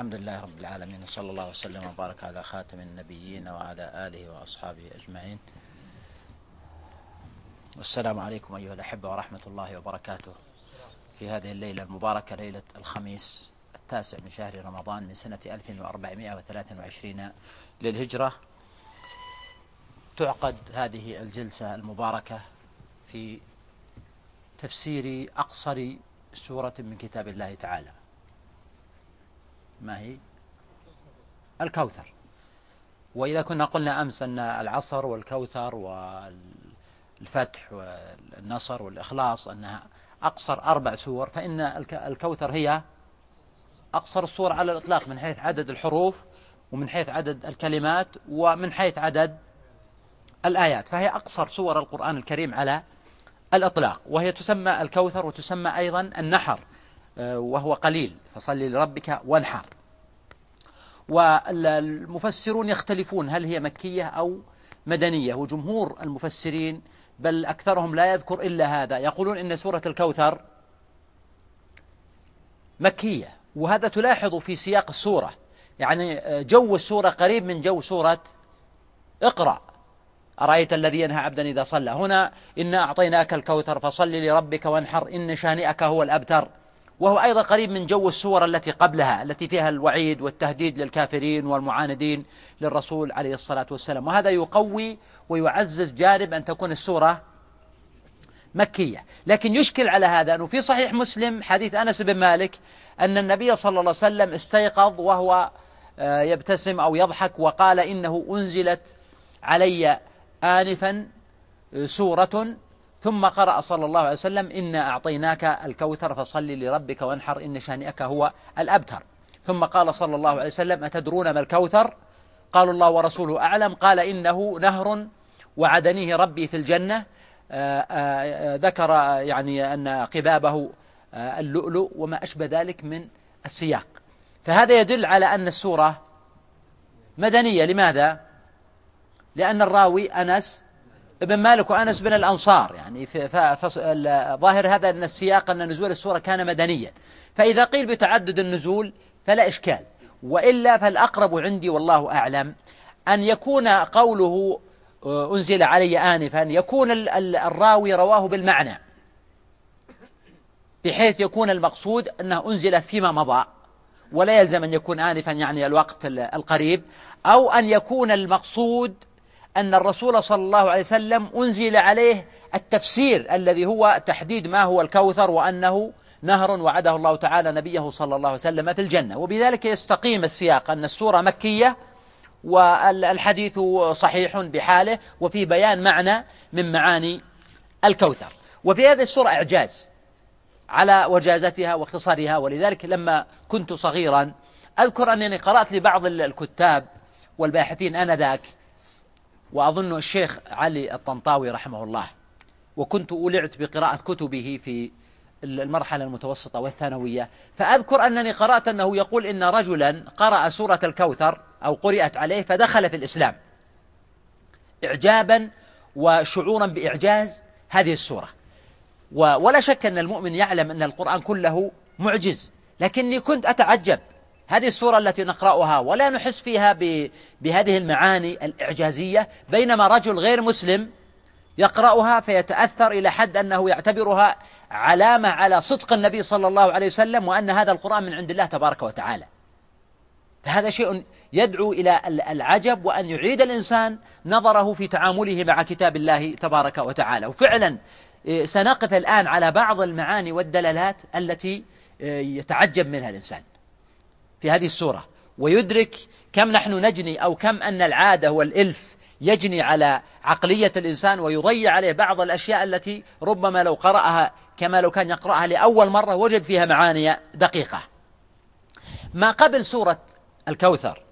الحمد لله رب العالمين صلى الله وسلم وبارك على خاتم النبيين وعلى آله وأصحابه أجمعين. والسلام عليكم أيها الأحبة ورحمة الله وبركاته. في هذه الليلة المباركة ليلة الخميس التاسع من شهر رمضان من سنة 1423 للهجرة تعقد هذه الجلسة المباركة في تفسير أقصر سورة من كتاب الله تعالى. ما هي؟ الكوثر. وإذا كنا قلنا أمس أن العصر والكوثر والفتح والنصر والإخلاص أنها أقصر أربع سور فإن الكوثر هي أقصر السور على الإطلاق من حيث عدد الحروف ومن حيث عدد الكلمات ومن حيث عدد الآيات. فهي أقصر سور القرآن الكريم على الإطلاق وهي تسمى الكوثر وتسمى أيضا النحر. وهو قليل. فصل لربك وانحر. والمفسرون يختلفون هل هي مكية أو مدنية. وجمهور المفسرين بل أكثرهم لا يذكر إلا هذا. يقولون إن سورة الكوثر مكية. وهذا تلاحظ في سياق السورة. يعني آه، جو السورة قريب من جو سورة اقرأ. أرأيت الذي ينهى عبدا إذا صلى. هنا إنا أعطيناك الكوثر فصل لربك وانحر. إن شانئك هو الأبتر. وهو أيضا قريب من جو السور التي قبلها التي فيها الوعيد والتهديد للكافرين والمعاندين للرسول عليه الصلاة والسلام. وهذا يقوي ويعزز جانب أن تكون السورة مكية. لكن يشكل على هذا أنه في صحيح مسلم حديث أنس بن مالك أن النبي صلى الله عليه وسلم استيقظ وهو آه، يبتسم أو يضحك وقال إنه أنزلت علي آنفا سورة ثم قرأ صلى الله عليه وسلم إنا أعطيناك الكوثر فصل لربك وانحر إن شانئك هو الأبتر. ثم قال صلى الله عليه وسلم أتدرون ما الكوثر؟ قالوا الله ورسوله أعلم. قال إنه نهر وعدنيه ربي في الجنة. آه، آه، ذكر يعني أن قبابه آه، اللؤلؤ وما أشبه ذلك من السياق. فهذا يدل على أن السورة مدنية. لماذا؟ لأن الراوي أنس ابن مالك وأنس بن الأنصار يعني ظاهر هذا أن السياق أن نزول السورة كان مدنيا. فإذا قيل بتعدد النزول فلا إشكال. وإلا فالأقرب عندي والله أعلم أن يكون قوله آه، أنزل علي آنفا يكون الراوي رواه بالمعنى. بحيث يكون المقصود أنها أنزلت فيما مضى ولا يلزم أن يكون آنفا يعني الوقت القريب أو أن يكون المقصود أن الرسول صلى الله عليه وسلم أنزل عليه التفسير الذي هو تحديد ما هو الكوثر وأنه نهر وعده الله تعالى نبيه صلى الله عليه وسلم في الجنة. وبذلك يستقيم السياق أن السورة مكية والحديث صحيح بحاله وفي بيان معنى من معاني الكوثر. وفي هذه السورة إعجاز على وجازتها واختصارها ولذلك لما كنت صغيرا أذكر أنني قرأت لبعض الكتاب والباحثين آنذاك وأظن الشيخ علي الطنطاوي رحمه الله وكنت أولعت بقراءة كتبه في المرحلة المتوسطة والثانوية فأذكر أنني قرأت أنه يقول إن رجلا قرأ سورة الكوثر أو قرأت عليه فدخل في الإسلام. إعجابا وشعورا بإعجاز هذه السورة. ولا شك أن المؤمن يعلم أن القرآن كله معجز لكني كنت أتعجب هذه السورة التي نقرأها ولا نحس فيها بهذه المعاني الإعجازية بينما رجل غير مسلم يقرأها فيتأثر إلى حد أنه يعتبرها علامة على صدق النبي صلى الله عليه وسلم وأن هذا القرآن من عند الله تبارك وتعالى. فهذا شيء يدعو إلى العجب وأن يعيد الإنسان نظره في تعامله مع كتاب الله تبارك وتعالى. وفعلا إيه، سنقف الآن على بعض المعاني والدلالات التي إيه، يتعجب منها الإنسان. في هذه السورة. ويدرك كم نحن نجني أو كم أن العادة والإلف يجني على عقلية الإنسان ويضيع عليه بعض الأشياء التي ربما لو قرأها كما لو كان يقرأها لأول مرة وجد فيها معاني دقيقة. ما قبل سورة الكوثر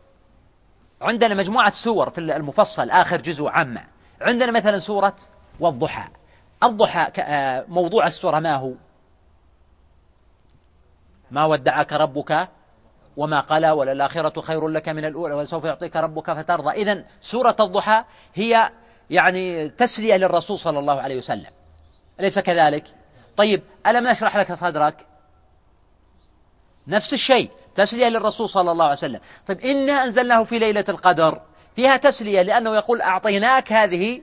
عندنا مجموعة سور في المفصل آخر جزء عامة عندنا مثلا سورة والضحى. الضحى آه، موضوع السورة ما هو؟ ما ودعك ربك وما قلى وللآخرة خير لك من الأولى وسوف يعطيك ربك فترضى. إذا سورة الضحى هي يعني تسلية للرسول صلى الله عليه وسلم. أليس كذلك؟ طيب ألم نشرح لك صدرك؟ نفس الشيء تسلية للرسول صلى الله عليه وسلم. طيب إنا أنزلناه في ليلة القدر. فيها تسلية لأنه يقول أعطيناك هذه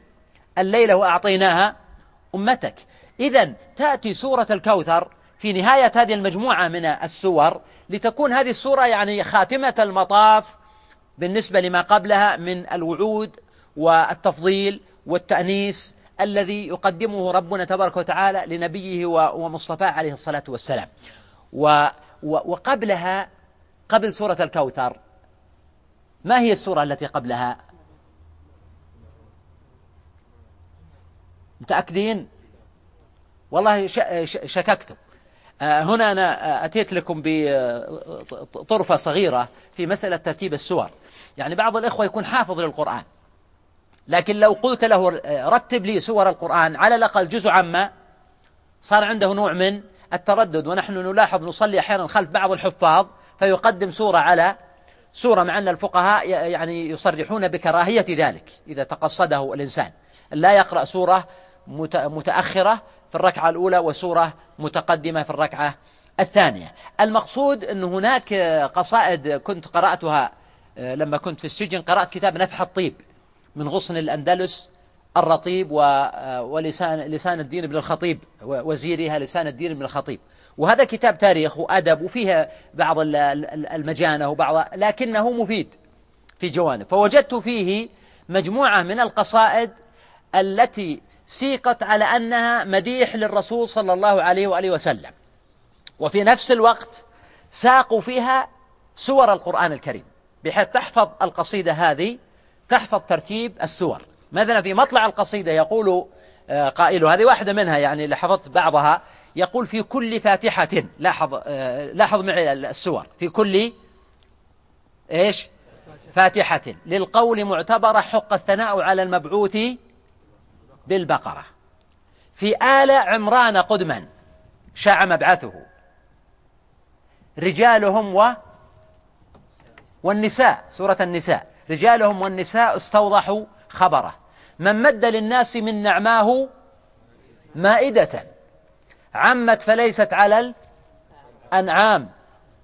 الليلة وأعطيناها أمتك. إذا تأتي سورة الكوثر في نهاية هذه المجموعة من السور لتكون هذه السورة يعني خاتمة المطاف بالنسبة لما قبلها من الوعود والتفضيل والتأنيس الذي يقدمه ربنا تبارك وتعالى لنبيه ومصطفاه عليه الصلاة والسلام. وقبلها قبل سورة الكوثر ما هي السورة التي قبلها؟ متأكدين؟ والله شككتم. هنا أنا أتيت لكم بطرفة صغيرة في مسألة ترتيب السور. يعني بعض الإخوة يكون حافظ للقرآن. لكن لو قلت له رتب لي سور القرآن على الأقل جزء عما صار عنده نوع من التردد. ونحن نلاحظ نصلي أحيانا خلف بعض الحفاظ فيقدم سورة على سورة مع أن الفقهاء يعني يصرحون بكراهية ذلك إذا تقصده الإنسان. لا يقرأ سورة متأخرة في الركعة الأولى وسورة متقدمة في الركعة الثانية. المقصود أن هناك قصائد كنت قرأتها آه، لما كنت في السجن قرأت كتاب نفح الطيب من غصن الأندلس الرطيب آه، ولسان لسان الدين بن الخطيب وزيرها لسان الدين بن الخطيب. وهذا كتاب تاريخ وأدب وفيها بعض المجانة وبعض لكنه مفيد في جوانب. فوجدت فيه مجموعة من القصائد التي سيقت على أنها مديح للرسول صلى الله عليه وآله وسلم. وفي نفس الوقت ساقوا فيها سور القرآن الكريم بحيث تحفظ القصيدة هذه تحفظ ترتيب السور. مثلا في مطلع القصيدة يقول آه، قائل هذه واحدة منها يعني لحفظت بعضها يقول في كل فاتحة لاحظ آه، لاحظ معي السور. في كل إيش؟ فاتحة. للقول معتبرة حق الثناء على المبعوث بالبقرة. في آل عمران قدما شاع مبعثه. رجالهم و والنساء سورة النساء. رجالهم والنساء استوضحوا خبره. من مد للناس من نعماه مائدة. عمت فليست على الأنعام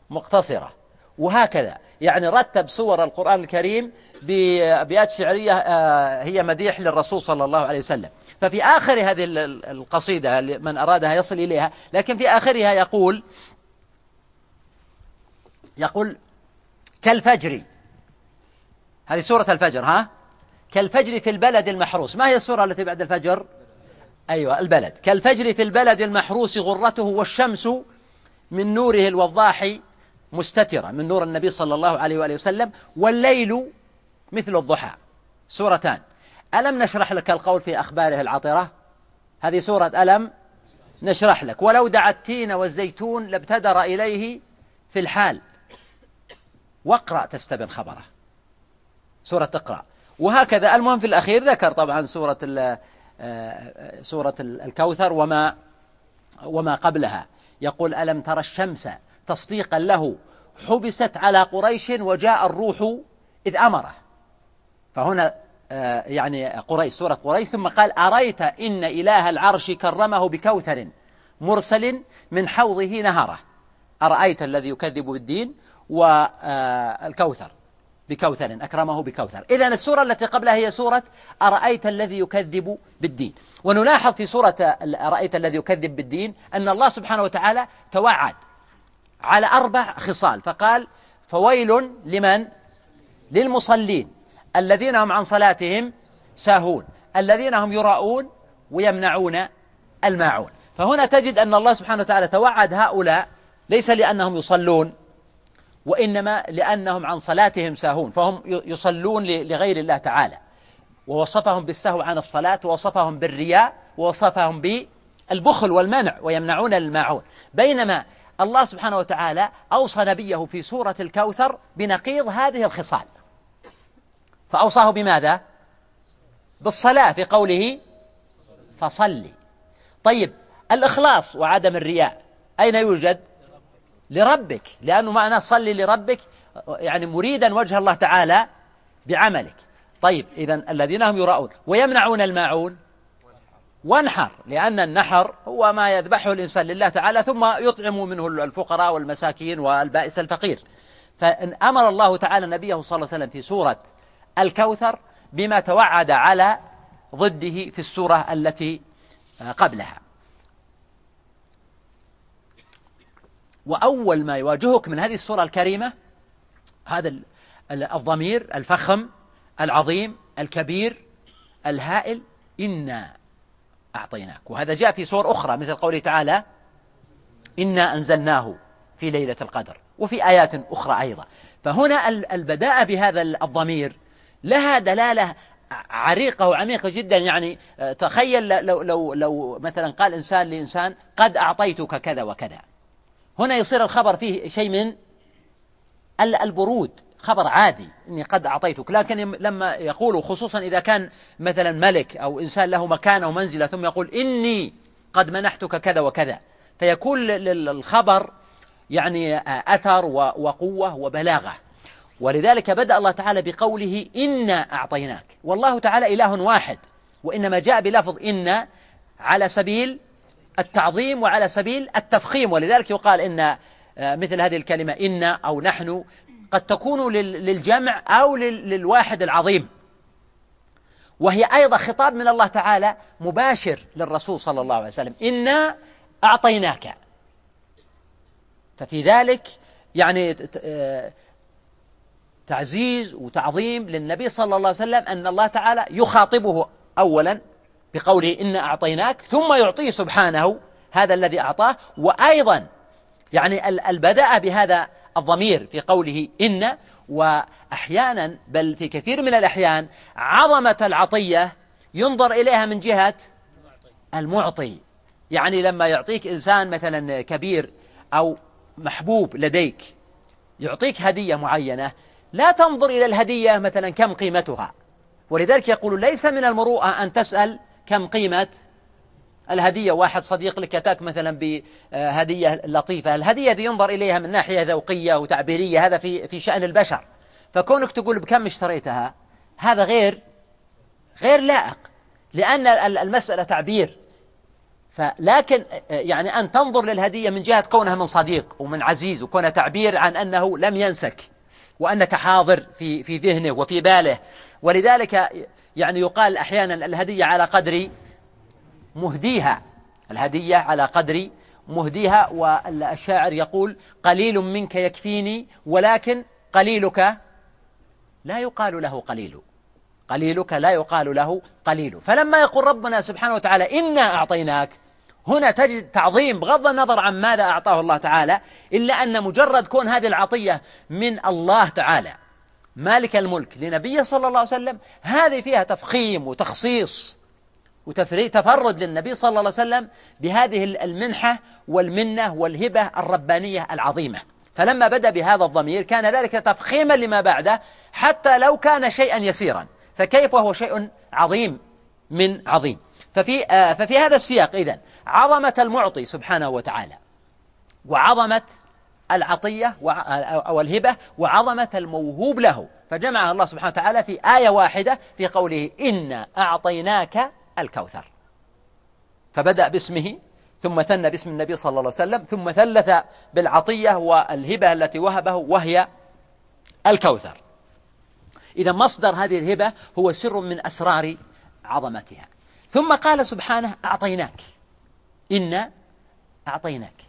مقتصرة. وهكذا. يعني رتب سور القرآن الكريم بأبيات شعرية آه، هي مديح للرسول صلى الله عليه وسلم. ففي آخر هذه القصيدة من أرادها يصل إليها لكن في آخرها يقول يقول كالفجر. هذه سورة الفجر ها؟ كالفجر في البلد المحروس. ما هي السورة التي بعد الفجر؟ أيوة البلد. كالفجر في البلد المحروس غرته والشمس من نوره الوضاح مستترة من نور النبي صلى الله عليه وآله وسلم والليل مثل الضحى. سورتان. ألم نشرح لك القول في أخباره العطرة؟ هذه سورة ألم نشرح لك. ولو دعا التين والزيتون لابتدر إليه في الحال. واقرأ تستبن خبره. سورة اقرأ. وهكذا المهم في الأخير ذكر طبعا سورة آه، سورة الكوثر وما وما قبلها. يقول ألم ترى الشمس تصديقا له حبست على قريش وجاء الروح إذ أمره. فهنا آه، يعني قريش سورة قريش ثم قال أريت إن إله العرش كرمه بكوثر مرسل من حوضه نهره. أرأيت الذي يكذب بالدين والكوثر بكوثر أكرمه بكوثر. إذا السورة التي قبلها هي سورة أرأيت الذي يكذب بالدين. ونلاحظ في سورة أرأيت الذي يكذب بالدين أن الله سبحانه وتعالى توعد على أربع خصال. فقال فويل لمن؟ للمصلين. الذين هم عن صلاتهم ساهون الذين هم يراؤون ويمنعون الماعون. فهنا تجد أن الله سبحانه وتعالى توعد هؤلاء ليس لأنهم يصلون وإنما لأنهم عن صلاتهم ساهون فهم يصلون لغير الله تعالى. ووصفهم بالسهو عن الصلاة ووصفهم بالرياء ووصفهم بالبخل والمنع ويمنعون الماعون. بينما الله سبحانه وتعالى أوصى نبيه في سورة الكوثر بنقيض هذه الخصال. فأوصاه بماذا؟ بالصلاة في قوله فصلي طيب الإخلاص وعدم الرياء أين يوجد؟ لربك لأنه معناه صلي لربك يعني مريدا وجه الله تعالى بعملك طيب إذا الذين هم يراؤون ويمنعون الماعون وانحر لأن النحر هو ما يذبحه الإنسان لله تعالى ثم يطعم منه الفقراء والمساكين والبائس الفقير فأمر الله تعالى نبيه صلى الله عليه وسلم في سورة الكوثر بما توعد على ضده في السورة التي قبلها. وأول ما يواجهك من هذه السورة الكريمة هذا الضمير الفخم العظيم الكبير الهائل إنا أعطيناك. وهذا جاء في سور أخرى مثل قوله تعالى إنا أنزلناه في ليلة القدر. وفي آيات أخرى أيضا. فهنا البداء بهذا الضمير لها دلالة عريقة وعميقة جدا. يعني آه، تخيل لو, لو, لو مثلا قال إنسان لإنسان قد أعطيتك كذا وكذا. هنا يصير الخبر فيه شيء من البرود خبر عادي إني قد أعطيتك. لكن لما يقول خصوصا إذا كان مثلا ملك أو إنسان له مكانة ومنزلة ثم يقول إني قد منحتك كذا وكذا فيكون الخبر يعني أثر وقوة وبلاغة. ولذلك بدأ الله تعالى بقوله إنا أعطيناك. والله تعالى إله واحد وإنما جاء بلفظ إنا على سبيل التعظيم وعلى سبيل التفخيم. ولذلك يقال إن مثل هذه الكلمة إنا أو نحن قد تكون للجمع أو للواحد العظيم. وهي أيضا خطاب من الله تعالى مباشر للرسول صلى الله عليه وسلم. إنا أعطيناك. ففي ذلك يعني آه، تعزيز وتعظيم للنبي صلى الله عليه وسلم أن الله تعالى يخاطبه أولا بقوله إنا أعطيناك ثم يعطيه سبحانه هذا الذي أعطاه. وأيضا يعني البداء بهذا الضمير في قوله إن وأحيانا بل في كثير من الأحيان عظمة العطية ينظر إليها من جهة المعطي. يعني لما يعطيك إنسان مثلا كبير أو محبوب لديك يعطيك هدية معينة لا تنظر إلى الهدية مثلا كم قيمتها؟ ولذلك يقول ليس من المروءة أن تسأل كم قيمة الهدية. واحد صديق لك أتاك مثلا بهدية لطيفة. الهدية دي ينظر إليها من ناحية ذوقية وتعبيرية. هذا في في شأن البشر. فكونك تقول بكم اشتريتها هذا غير غير لائق لأن المسألة تعبير. فلكن يعني أن تنظر للهدية من جهة كونها من صديق ومن عزيز وكونها تعبير عن أنه لم ينسك. وأنك حاضر في في ذهنه وفي باله. ولذلك يعني يقال أحيانا الهدية على قدر مهديها. الهدية على قدر مهديها والشاعر يقول قليل منك يكفيني ولكن قليلك لا يقال له قليل. قليلك لا يقال له قليل. فلما يقول ربنا سبحانه وتعالى إنا أعطيناك هنا تجد تعظيم بغض النظر عن ماذا أعطاه الله تعالى إلا أن مجرد كون هذه العطية من الله تعالى مالك الملك لنبيه صلى الله عليه وسلم هذه فيها تفخيم وتخصيص وتفرد للنبي صلى الله عليه وسلم بهذه المنحة والمنة والهبة الربانية العظيمة. فلما بدأ بهذا الضمير كان ذلك تفخيما لما بعده حتى لو كان شيئا يسيرا. فكيف وهو شيء عظيم من عظيم؟ ففي, آه ففي هذا السياق إذن عظمة المعطي سبحانه وتعالى وعظمة العطية أو الهبة وعظمة الموهوب له. فجمعها الله سبحانه وتعالى في آية واحدة في قوله إنا أعطيناك الكوثر. فبدأ باسمه ثم ثنى باسم النبي صلى الله عليه وسلم ثم ثلث بالعطية والهبة التي وهبه وهي الكوثر. إذا مصدر هذه الهبة هو سر من أسرار عظمتها. ثم قال سبحانه أعطيناك. إنا أعطيناك.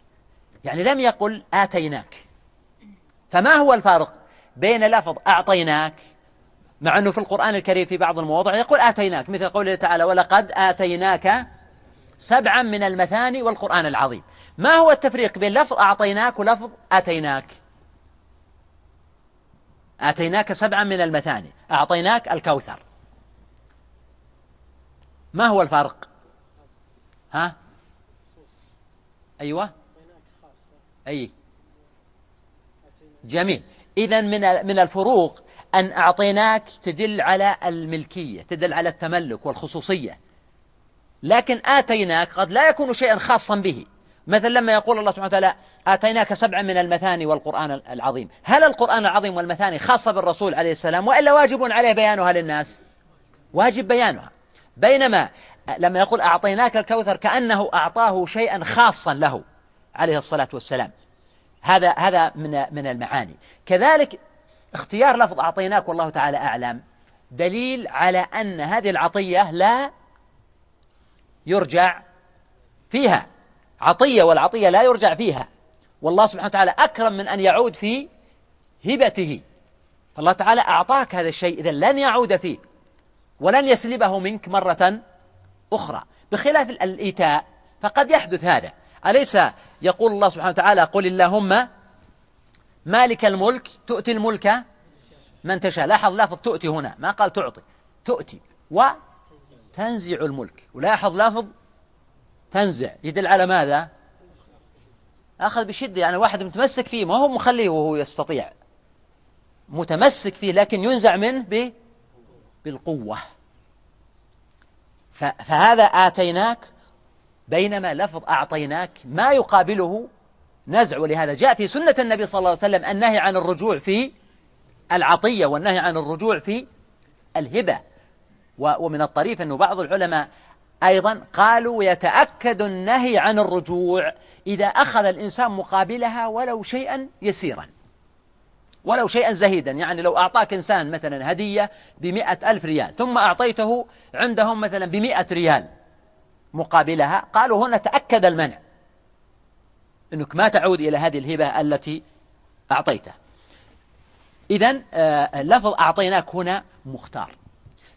يعني لم يقل آتيناك. فما هو الفارق بين لفظ أعطيناك مع أنه في القرآن الكريم في بعض المواضع يقول آتيناك مثل قوله تعالى ولقد آتيناك سبعا من المثاني والقرآن العظيم. ما هو التفريق بين لفظ أعطيناك ولفظ آتيناك؟ آتيناك سبعا من المثاني أعطيناك الكوثر. ما هو الفرق ها؟ أيوة. أي. جميل. إذا من من الفروق أن أعطيناك تدل على الملكية تدل على التملك والخصوصية. لكن آتيناك قد لا يكون شيئا خاصا به. مثل لما يقول الله سبحانه وتعالى آتيناك سبعا من المثاني والقرآن العظيم. هل القرآن العظيم والمثاني خاصة بالرسول عليه السلام وإلا واجب عليه بيانها للناس؟ واجب بيانها. بينما لما يقول أعطيناك الكوثر كأنه أعطاه شيئا خاصا له عليه الصلاة والسلام. هذا هذا من من المعاني. كذلك اختيار لفظ أعطيناك والله تعالى أعلم دليل على أن هذه العطية لا يرجع فيها. عطية والعطية لا يرجع فيها. والله سبحانه وتعالى أكرم من أن يعود في هبته. فالله تعالى أعطاك هذا الشيء إذا لن يعود فيه ولن يسلبه منك مرة أخرى بخلاف الإيتاء فقد يحدث هذا أليس يقول الله سبحانه وتعالى قل اللهم مالك الملك تؤتي الملك من تشاء لاحظ لفظ تؤتي هنا ما قال تعطي تؤتي وتنزع الملك ولاحظ لفظ تنزع يدل على ماذا أخذ بشدة يعني واحد متمسك فيه ما هو مخليه وهو يستطيع متمسك فيه لكن ينزع منه. بالقوة. فهذا آتيناك بينما لفظ أعطيناك ما يقابله نزع ولهذا جاء في سنة النبي صلى الله عليه وسلم النهي عن الرجوع في العطية والنهي عن الرجوع في الهبة. ومن الطريف أنه بعض العلماء أيضا قالوا يتأكد النهي عن الرجوع إذا أخذ الإنسان مقابلها ولو شيئا يسيرا. ولو شيئا زهيدا. يعني لو أعطاك إنسان مثلا هدية بمئة ألف ريال ثم أعطيته عندهم مثلا بمئة ريال مقابلها قالوا هنا تأكد المنع أنك ما تعود إلى هذه الهبة التي أعطيته. إذا آه، لفظ أعطيناك هنا مختار.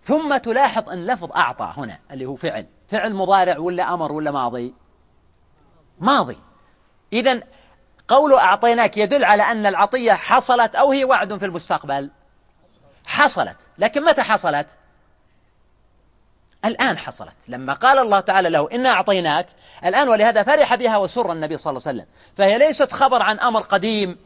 ثم تلاحظ أن لفظ أعطى هنا اللي هو فعل. فعل مضارع ولا أمر ولا ماضي؟ ماضي. إذا قول أعطيناك يدل على أن العطية حصلت أو هي وعد في المستقبل. حصلت. لكن متى حصلت؟ الآن حصلت. لما قال الله تعالى له إنا أعطيناك الآن ولهذا فرح بها وسر النبي صلى الله عليه وسلم. فهي ليست خبر عن أمر قديم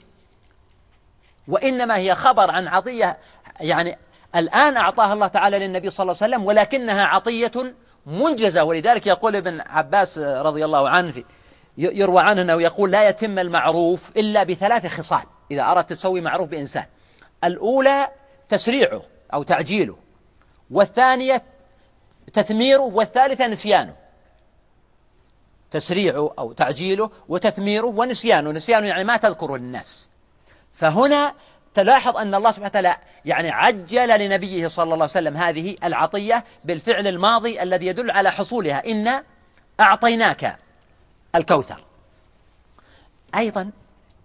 وإنما هي خبر عن عطية. يعني الآن أعطاها الله تعالى للنبي صلى الله عليه وسلم ولكنها عطية منجزة. ولذلك يقول ابن عباس رضي الله عنه يروى عنه أنه يقول لا يتم المعروف إلا بثلاث خصال. إذا أردت تسوي معروف بإنسان. الأولى تسريعه أو تعجيله. والثانية تثميره. والثالثة نسيانه. تسريعه أو تعجيله وتثميره ونسيانه. نسيانه يعني ما تذكره للناس. فهنا تلاحظ أن الله سبحانه وتعالى يعني عجل لنبيه صلى الله عليه وسلم هذه العطية بالفعل الماضي الذي يدل على حصولها. إن أعطيناك الكوثر. أيضا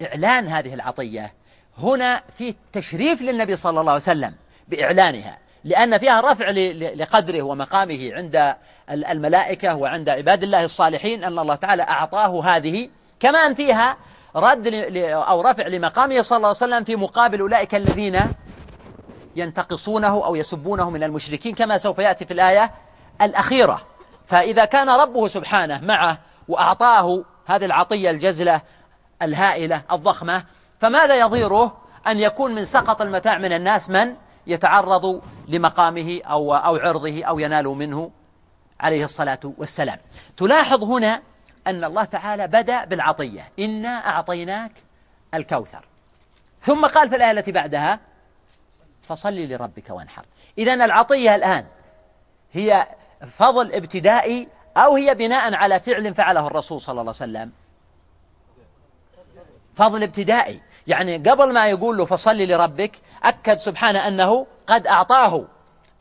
إعلان هذه العطية هنا في تشريف للنبي صلى الله عليه وسلم بإعلانها لأن فيها رفع لقدره ومقامه عند الملائكة وعند عباد الله الصالحين أن الله تعالى أعطاه هذه كمان فيها رد أو رفع لمقامه صلى الله عليه وسلم في مقابل أولئك الذين ينتقصونه أو يسبونه من المشركين كما سوف يأتي في الآية الأخيرة. فإذا كان ربه سبحانه معه وأعطاه هذه العطية الجزلة الهائلة الضخمة. فماذا يضيره أن يكون من سقط المتاع من الناس من يتعرض لمقامه أو, أو عرضه أو ينال منه عليه الصلاة والسلام. تلاحظ هنا أن الله تعالى بدأ بالعطية. إنا أعطيناك الكوثر. ثم قال في الآية التي بعدها فصل لربك وانحر. إذا العطية الآن هي فضل ابتدائي أو هي بناء على فعل فعله الرسول صلى الله عليه وسلم. فضل ابتدائي. يعني قبل ما يقول له فصل لربك أكد سبحانه أنه قد أعطاه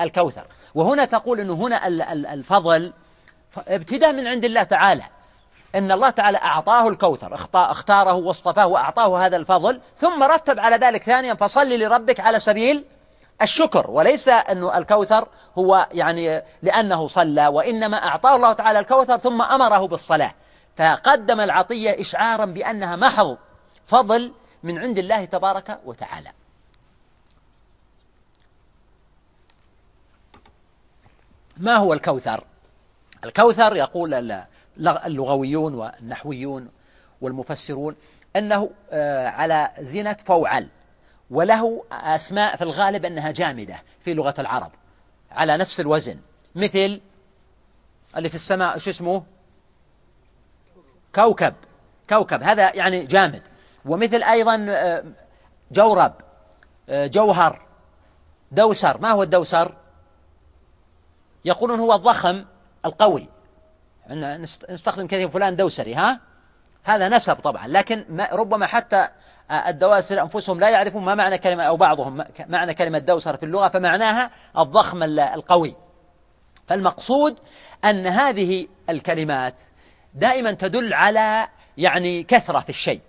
الكوثر. وهنا تقول أنه هنا الفضل ابتداء من عند الله تعالى. إن الله تعالى أعطاه الكوثر اختاره واصطفاه وأعطاه هذا الفضل ثم رتب على ذلك ثانيا فصل لربك على سبيل الشكر وليس أن الكوثر هو يعني لأنه صلى وإنما أعطاه الله تعالى الكوثر ثم أمره بالصلاة. فقدم العطية إشعارا بأنها محض فضل من عند الله تبارك وتعالى. ما هو الكوثر؟ الكوثر يقول اللغويون والنحويون والمفسرون أنه آه، على زينة فوعل. وله أسماء في الغالب أنها جامدة في لغة العرب. على نفس الوزن. مثل اللي في السماء شو اسمه؟ كوكب. كوكب. هذا يعني جامد. ومثل أيضا آه، جورب آه، جوهر دوسر. ما هو الدوسر؟ يقولون هو الضخم القوي. نستخدم كثير فلان دوسري ها؟ هذا نسب طبعا. لكن ربما حتى الدواسر أنفسهم لا يعرفون ما معنى كلمة أو بعضهم معنى كلمة دوسر في اللغة فمعناها الضخم القوي. فالمقصود أن هذه الكلمات دائما تدل على يعني كثرة في الشيء.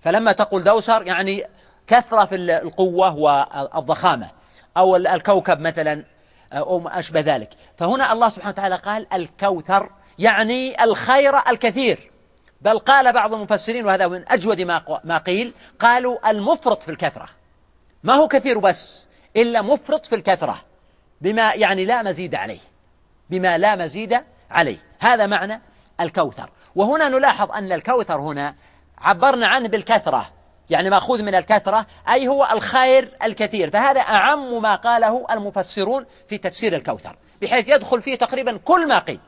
فلما تقول دوسر يعني كثرة في القوة والضخامة. أو الكوكب مثلا أو ما أشبه ذلك. فهنا الله سبحانه وتعالى قال الكوثر يعني الخير الكثير. بل قال بعض المفسرين وهذا من أجود ما قيل قالوا المفرط في الكثرة. ما هو كثير بس إلا مفرط في الكثرة بما يعني لا مزيد عليه. بما لا مزيد عليه. هذا معنى الكوثر. وهنا نلاحظ أن الكوثر هنا عبرنا عنه بالكثرة. يعني مأخوذ من الكثرة أي هو الخير الكثير. فهذا أعم ما قاله المفسرون في تفسير الكوثر بحيث يدخل فيه تقريبا كل ما قيل.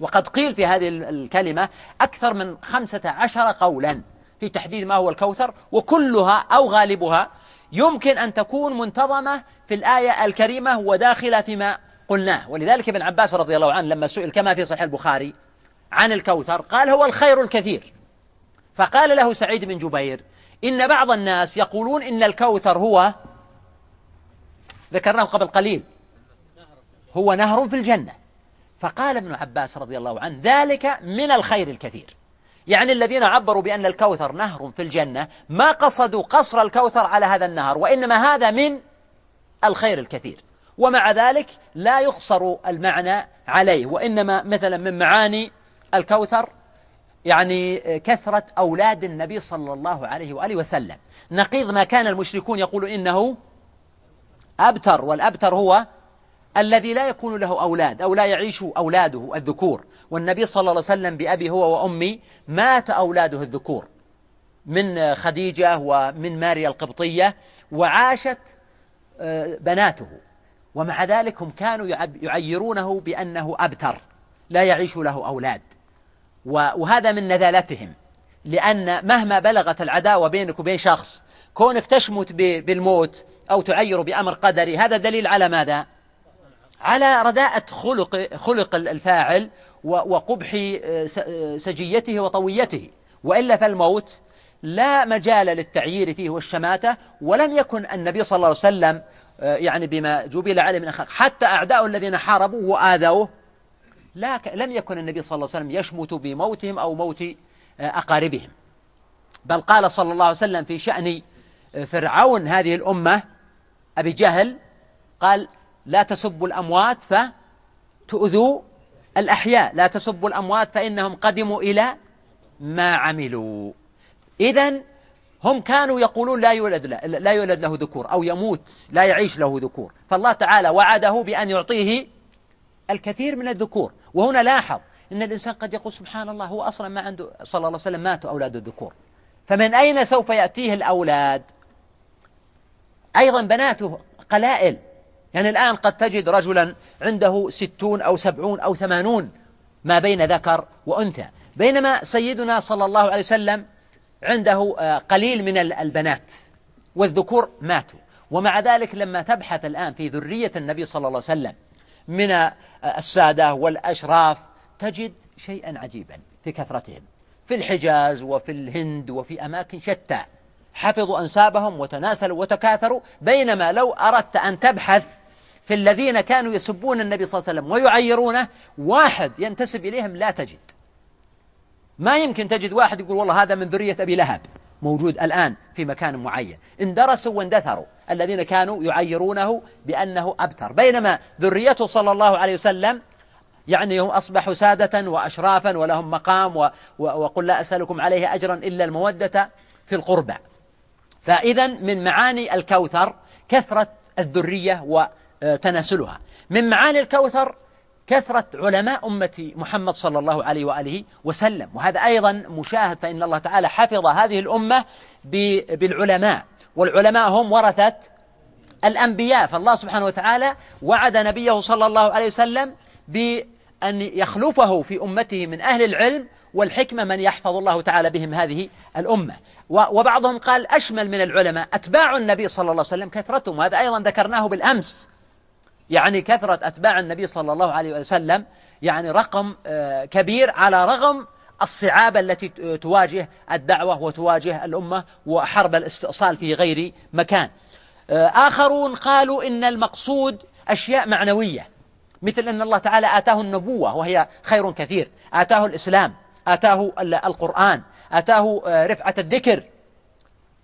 وقد قيل في هذه الكلمة أكثر من خمسة عشر قولا في تحديد ما هو الكوثر وكلها أو غالبها يمكن أن تكون منتظمة في الآية الكريمة وداخلة فيما قلناه. ولذلك ابن عباس رضي الله عنه لما سئل كما في صحيح البخاري عن الكوثر قال هو الخير الكثير فقال له سعيد بن جبير إن بعض الناس يقولون إن الكوثر هو ذكرناه قبل قليل هو نهر في الجنة فقال ابن عباس رضي الله عنه ذلك من الخير الكثير. يعني الذين عبروا بأن الكوثر نهر في الجنة ما قصدوا قصر الكوثر على هذا النهر وإنما هذا من الخير الكثير. ومع ذلك لا يخصر المعنى عليه وإنما مثلا من معاني الكوثر يعني كثرة أولاد النبي صلى الله عليه وآله وسلم. نقيض ما كان المشركون يقولون إنه أبتر والأبتر هو الذي لا يكون له أولاد أو لا يعيش أولاده الذكور. والنبي صلى الله عليه وسلم بأبي هو وأمي مات أولاده الذكور. من خديجة ومن ماريا القبطية وعاشت آه، بناته. ومع ذلك هم كانوا يعيرونه بأنه أبتر لا يعيش له أولاد. وهذا من نذالتهم. لأن مهما بلغت العداوة بينك وبين شخص كونك تشمت بالموت أو تعير بأمر قدري هذا دليل على ماذا؟ على رداءة خلق, خلق الفاعل وقبح آه، آه، سجيته وطويته. وإلا فالموت لا مجال للتعيير فيه والشماتة ولم يكن النبي صلى الله عليه وسلم آه، يعني بما جبل عليه من أخلاق حتى أعداء الذين حاربوه وآذوه لا لم يكن النبي صلى الله عليه وسلم يشمت بموتهم أو موت أقاربهم. بل قال صلى الله عليه وسلم في شأن فرعون هذه الأمة أبي جهل قال لا تسبوا الأموات فتؤذوا الأحياء. لا تسبوا الأموات فإنهم قدموا إلى ما عملوا. إذا هم كانوا يقولون لا يولد لا يولد له ذكور أو يموت لا يعيش له ذكور. فالله تعالى وعده بأن يعطيه الكثير من الذكور. وهنا لاحظ إن الإنسان قد يقول سبحان الله هو أصلا ما عنده صلى الله عليه وسلم ماتوا أولاد الذكور. فمن أين سوف يأتيه الأولاد؟ أيضا بناته قلائل. يعني الآن قد تجد رجلا عنده ستون أو سبعون أو ثمانون ما بين ذكر وأنثى. بينما سيدنا صلى الله عليه وسلم عنده آه، قليل من البنات والذكور ماتوا. ومع ذلك لما تبحث الآن في ذرية النبي صلى الله عليه وسلم من آه، السادة والأشراف تجد شيئا عجيبا في كثرتهم. في الحجاز وفي الهند وفي أماكن شتى. حفظوا أنسابهم وتناسلوا وتكاثروا. بينما لو أردت أن تبحث في الذين كانوا يسبون النبي صلى الله عليه وسلم ويعيرونه واحد ينتسب إليهم لا تجد. ما يمكن تجد واحد يقول والله هذا من ذرية أبي لهب موجود الآن في مكان معين. اندرسوا واندثروا. الذين كانوا يعيرونه بأنه أبتر. بينما ذريته صلى الله عليه وسلم يعني هم أصبحوا سادة وأشرافا ولهم مقام وقل لا أسألكم عليه أجرا إلا المودة في القربى. فإذا من معاني الكوثر كثرة الذرية تناسلها. من معاني الكوثر كثرة علماء أمة محمد صلى الله عليه وآله وسلم. وهذا أيضا مشاهد فإن الله تعالى حفظ هذه الأمة بالعلماء. والعلماء هم ورثة الأنبياء. فالله سبحانه وتعالى وعد نبيه صلى الله عليه وسلم بأن يخلفه في أمته من أهل العلم والحكمة من يحفظ الله تعالى بهم هذه الأمة. وبعضهم قال أشمل من العلماء أتباع النبي صلى الله عليه وسلم كثرتهم. وهذا أيضا ذكرناه بالأمس. يعني كثرة أتباع النبي صلى الله عليه وسلم يعني رقم آه، كبير على رغم الصعاب التي تواجه الدعوة وتواجه الأمة وحرب الاستئصال في غير مكان. آه، آخرون قالوا إن المقصود أشياء معنوية مثل أن الله تعالى آتاه النبوة وهي خير كثير آتاه الإسلام آتاه القرآن آتاه آه، رفعة الذكر.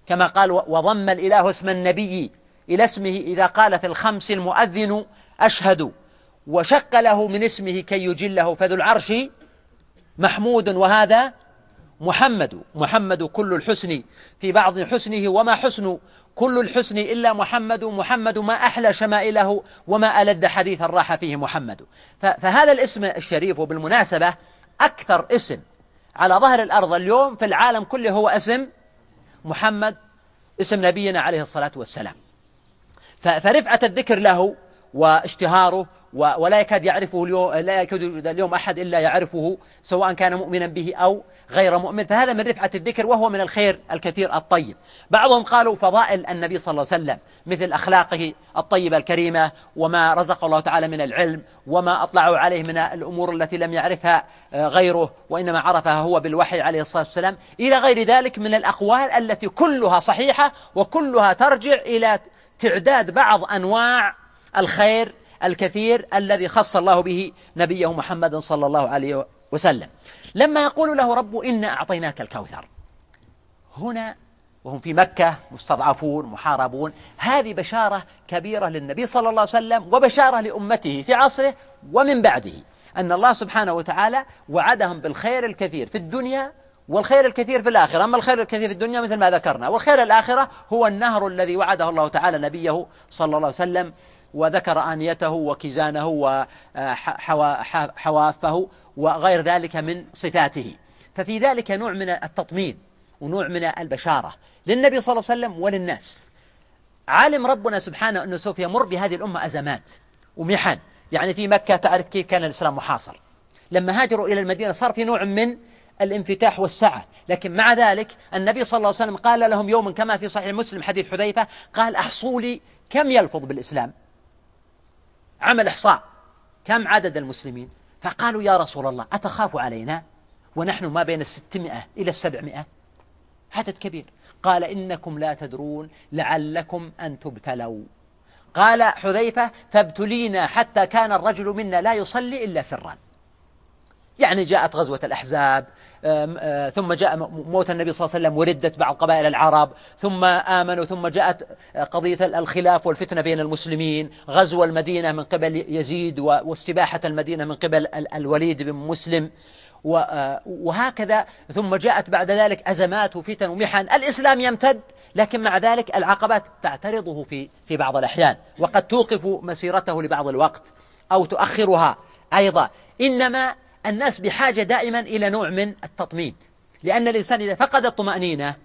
كما قال وضم الإله اسم النبي إلى اسمه إذا قال في الخمس المؤذن أشهد وشق له من اسمه كي يجله فذو العرش محمود وهذا محمد. محمد كل الحسن في بعض حسنه وما حسن كل الحسن إلا محمد. محمد ما أحلى شمائله وما ألد حديثا راح فيه محمد. فهذا الاسم الشريف وبالمناسبة أكثر اسم على ظهر الأرض اليوم في العالم كله هو اسم محمد اسم نبينا عليه الصلاة والسلام. فرفعة الذكر له واشتهاره ولا يكاد يعرفه اليوم لا يكاد اليوم أحد إلا يعرفه سواء كان مؤمنا به أو غير مؤمن. فهذا من رفعة الذكر وهو من الخير الكثير الطيب. بعضهم قالوا فضائل النبي صلى الله عليه وسلم مثل أخلاقه الطيبة الكريمة وما رزق الله تعالى من العلم وما أطلعوا عليه من الأمور التي لم يعرفها آه، غيره وإنما عرفها هو بالوحي عليه الصلاة والسلام. إلى غير ذلك من الأقوال التي كلها صحيحة وكلها ترجع إلى تعداد بعض أنواع الخير الكثير الذي خص الله به نبيه محمد صلى الله عليه وسلم. لما يقول له رب إنا أعطيناك الكوثر. هنا وهم في مكة مستضعفون محاربون. هذه بشارة كبيرة للنبي صلى الله عليه وسلم وبشارة لأمته في عصره ومن بعده. أن الله سبحانه وتعالى وعدهم بالخير الكثير في الدنيا والخير الكثير في الآخرة. أما الخير الكثير في الدنيا مثل ما ذكرنا. والخير الآخرة هو النهر الذي وعده الله تعالى نبيه صلى الله عليه وسلم وذكر آنيته وكزانه وحوافه وغير ذلك من صفاته. ففي ذلك نوع من التطمين ونوع من البشارة للنبي صلى الله عليه وسلم وللناس. عالم ربنا سبحانه أنه سوف يمر بهذه الأمة أزمات ومحن. يعني في مكة تعرف كيف كان الإسلام محاصر. لما هاجروا إلى المدينة صار في نوع من الانفتاح والسعة. لكن مع ذلك النبي صلى الله عليه وسلم قال لهم يوما كما في صحيح مسلم حديث حذيفة قال أحصوا لي كم يلفظ بالإسلام؟ عمل إحصاء. كم عدد المسلمين؟ فقالوا يا رسول الله أتخاف علينا؟ ونحن ما بين الستمائة إلى السبعمائة. عدد كبير. قال إنكم لا تدرون لعلكم أن تبتلوا. قال حذيفة فابتلينا حتى كان الرجل منا لا يصلي إلا سرا. يعني جاءت غزوة الأحزاب ثم جاء موت النبي صلى الله عليه وسلم وردت بعض قبائل العرب ثم آمنوا ثم جاءت قضية الخلاف والفتنة بين المسلمين غزو المدينة من قبل يزيد واستباحة المدينة من قبل الوليد بن مسلم وهكذا. ثم جاءت بعد ذلك أزمات وفتن ومحن. الإسلام يمتد لكن مع ذلك العقبات تعترضه في في بعض الأحيان وقد توقف مسيرته لبعض الوقت أو تؤخرها أيضا. إنما الناس بحاجة دائما إلى نوع من التطمين. لأن الإنسان إذا فقد الطمأنينة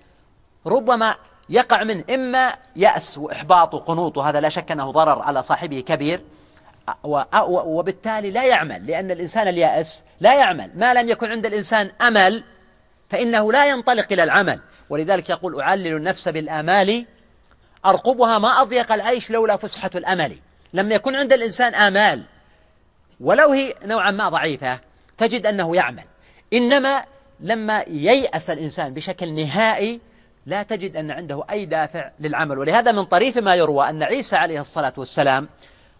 ربما يقع منه إما يأس وإحباط وقنوط وهذا لا شك أنه ضرر على صاحبه كبير وبالتالي لا يعمل لأن الإنسان اليائس لا يعمل. ما لم يكن عند الإنسان أمل فإنه لا ينطلق إلى العمل. ولذلك يقول أعلل النفس بالآمال أرقبها ما أضيق العيش لولا فسحة الأمل. لما يكون عند الإنسان آمال ولو هي نوعا ما ضعيفة تجد أنه يعمل. إنما لما ييأس الإنسان بشكل نهائي لا تجد أن عنده أي دافع للعمل. ولهذا من طريف ما يروى أن عيسى عليه الصلاة والسلام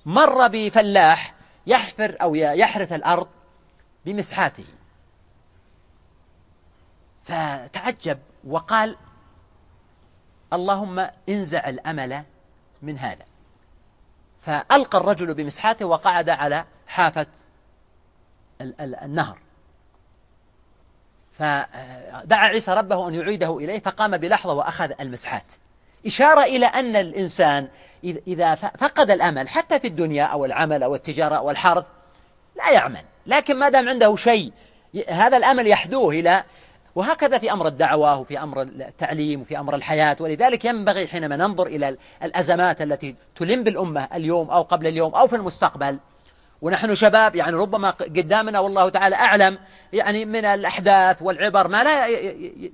مر بفلاح يحفر أو يحرث الأرض بمسحاته. فتعجب وقال اللهم انزع الأمل من هذا. فألقى الرجل بمسحاته وقعد على حافة النهر. فدعا عيسى ربه أن يعيده إليه فقام بلحظة وأخذ المسحات. إشارة إلى أن الإنسان إذا فقد الأمل حتى في الدنيا أو العمل أو التجارة أو الحرث لا يعمل. لكن ما دام عنده شيء هذا الأمل يحدوه إلى وهكذا في أمر الدعوة وفي أمر التعليم وفي أمر الحياة ولذلك ينبغي حينما ننظر إلى الأزمات التي تلم بالأمة اليوم أو قبل اليوم أو في المستقبل ونحن شباب يعني ربما قدامنا والله تعالى أعلم يعني من الأحداث والعبر ما لا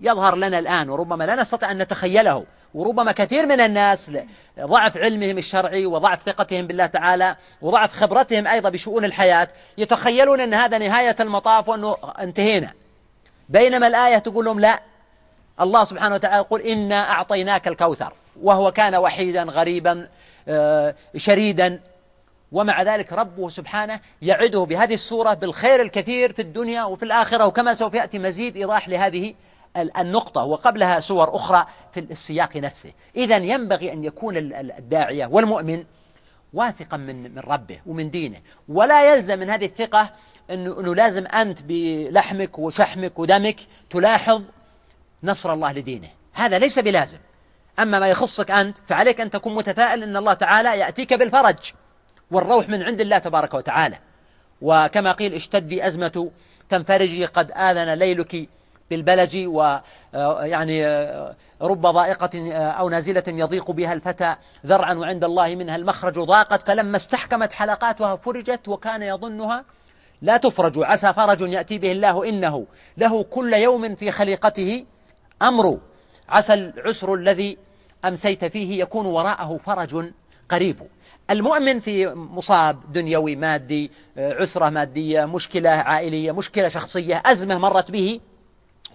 يظهر لنا الآن وربما لا نستطيع أن نتخيله وربما كثير من الناس ضعف علمهم الشرعي وضعف ثقتهم بالله تعالى وضعف خبرتهم أيضا بشؤون الحياة يتخيلون أن هذا نهاية المطاف وأنه انتهينا. بينما الآية تقول لهم لا الله سبحانه وتعالى يقول إنا أعطيناك الكوثر وهو كان وحيدا غريبا آه، شريدا ومع ذلك ربه سبحانه يعده بهذه السورة بالخير الكثير في الدنيا وفي الآخرة وكما سوف يأتي مزيد إيضاح لهذه النقطة وقبلها سور أخرى في السياق نفسه. إذا ينبغي أن يكون الداعية والمؤمن واثقا من من ربه ومن دينه ولا يلزم من هذه الثقة أنه, أنه لازم أنت بلحمك وشحمك ودمك تلاحظ نصر الله لدينه. هذا ليس بلازم. أما ما يخصك أنت فعليك أن تكون متفائل أن الله تعالى يأتيك بالفرج. والروح من عند الله تبارك وتعالى. وكما قيل اشتدي أزمة تنفرجي قد آذن ليلك بالبلج ويعني آه، آه، رب ضائقة آه، أو نازلة يضيق بها الفتى ذرعا وعند الله منها المخرج ضاقت. فلما استحكمت حلقاتها فرجت وكان يظنها لا تفرج. عسى فرج يأتي به الله إنه له كل يوم في خليقته أمر. عسى العسر الذي أمسيت فيه يكون وراءه فرج قريب. المؤمن في مصاب دنيوي مادي عسرة مادية مشكلة عائلية مشكلة شخصية أزمة مرت به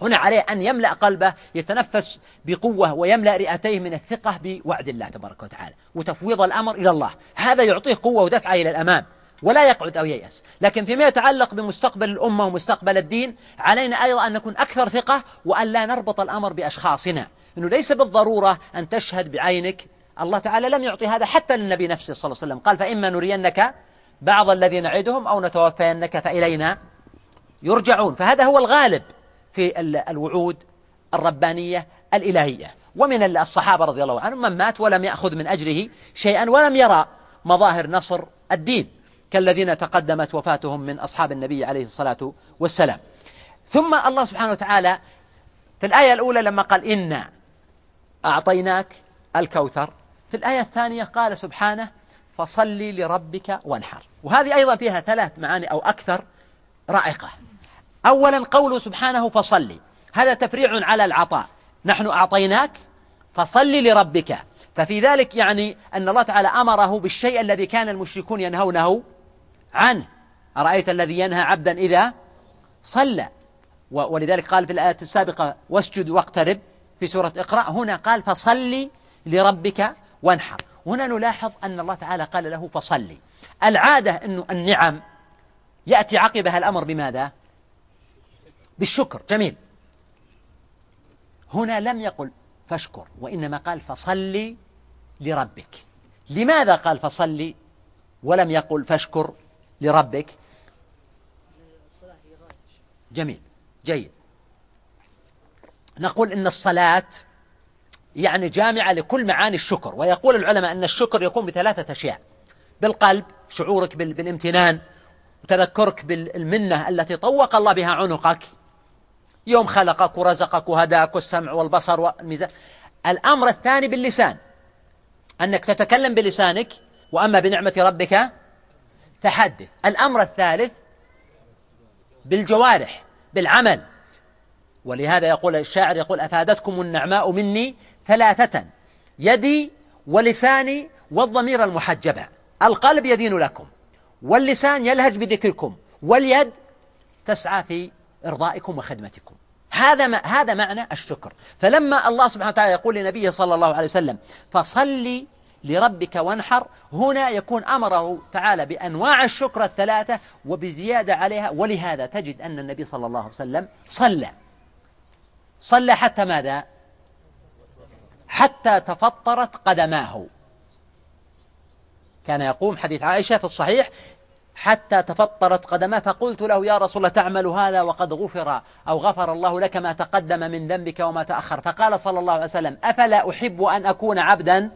هنا عليه أن يملأ قلبه يتنفس بقوة ويملأ رئتيه من الثقة بوعد الله تبارك وتعالى وتفويض الأمر إلى الله. هذا يعطيه قوة ودفعة إلى الأمام ولا يقعد أو ييأس. لكن فيما يتعلق بمستقبل الأمة ومستقبل الدين علينا أيضا أن نكون أكثر ثقة وأن لا نربط الأمر بأشخاصنا. أنه ليس بالضرورة أن تشهد بعينك الله تعالى لم يعطي هذا حتى للنبي نفسه صلى الله عليه وسلم. قال فإما نرينك بعض الذي نعدهم أو نتوفينك فإلينا يرجعون. فهذا هو الغالب في الوعود الربانية الإلهية. ومن الصحابة رضي الله عنهم من مات ولم يأخذ من أجره شيئا ولم يرى مظاهر نصر الدين. كالذين تقدمت وفاتهم من أصحاب النبي عليه الصلاة والسلام. ثم الله سبحانه وتعالى في الآية الأولى لما قال إنا أعطيناك الكوثر. في الآية الثانية قال سبحانه فصل لربك وانحر. وهذه أيضا فيها ثلاث معاني أو أكثر رائقة. أولا قوله سبحانه فصلي. هذا تفريع على العطاء. نحن أعطيناك فصل لربك. ففي ذلك يعني أن الله تعالى أمره بالشيء الذي كان المشركون ينهونه عنه. أرأيت الذي ينهى عبدا إذا صلى؟ ولذلك قال في الآية السابقة واسجد واقترب. في سورة اقرأ هنا قال فصلي لربك وانحر. هنا نلاحظ أن الله تعالى قال له فصلي. العادة أنه النعم يأتي عقبها الأمر بماذا؟ بالشكر. جميل. هنا لم يقل فاشكر وإنما قال فصلي لربك. لماذا قال فصلي ولم يقل فاشكر لربك؟ جميل. جيد. نقول إن الصلاة يعني جامعة لكل معاني الشكر. ويقول العلماء أن الشكر يكون بثلاثة أشياء. بالقلب شعورك بالامتنان. وتذكرك بالمنة التي طوق الله بها عنقك. يوم خلقك ورزقك وهداك والسمع والبصر والميزان. الأمر الثاني باللسان. أنك تتكلم بلسانك وأما بنعمة ربك فحدث. الأمر الثالث بالجوارح بالعمل. ولهذا يقول الشاعر يقول أفادتكم النعماء مني ثلاثة يدي ولساني والضمير المحجبة. القلب يدين لكم واللسان يلهج بذكركم واليد تسعى في إرضائكم وخدمتكم. هذا ما هذا معنى الشكر. فلما الله سبحانه وتعالى يقول لنبيه صلى الله عليه وسلم فصلي لربك وانحر هنا يكون أمره تعالى بأنواع الشكر الثلاثة وبزيادة عليها. ولهذا تجد أن النبي صلى الله عليه وسلم صلى. صلى حتى ماذا؟ حتى تفطرت قدماه. كان يقوم حديث عائشة في الصحيح حتى تفطرت قدماه فقلت له يا رسول الله تعمل هذا وقد غفر أو غفر الله لك ما تقدم من ذنبك وما تأخر. فقال صلى الله عليه وسلم أفلا أحب أن أكون عبدا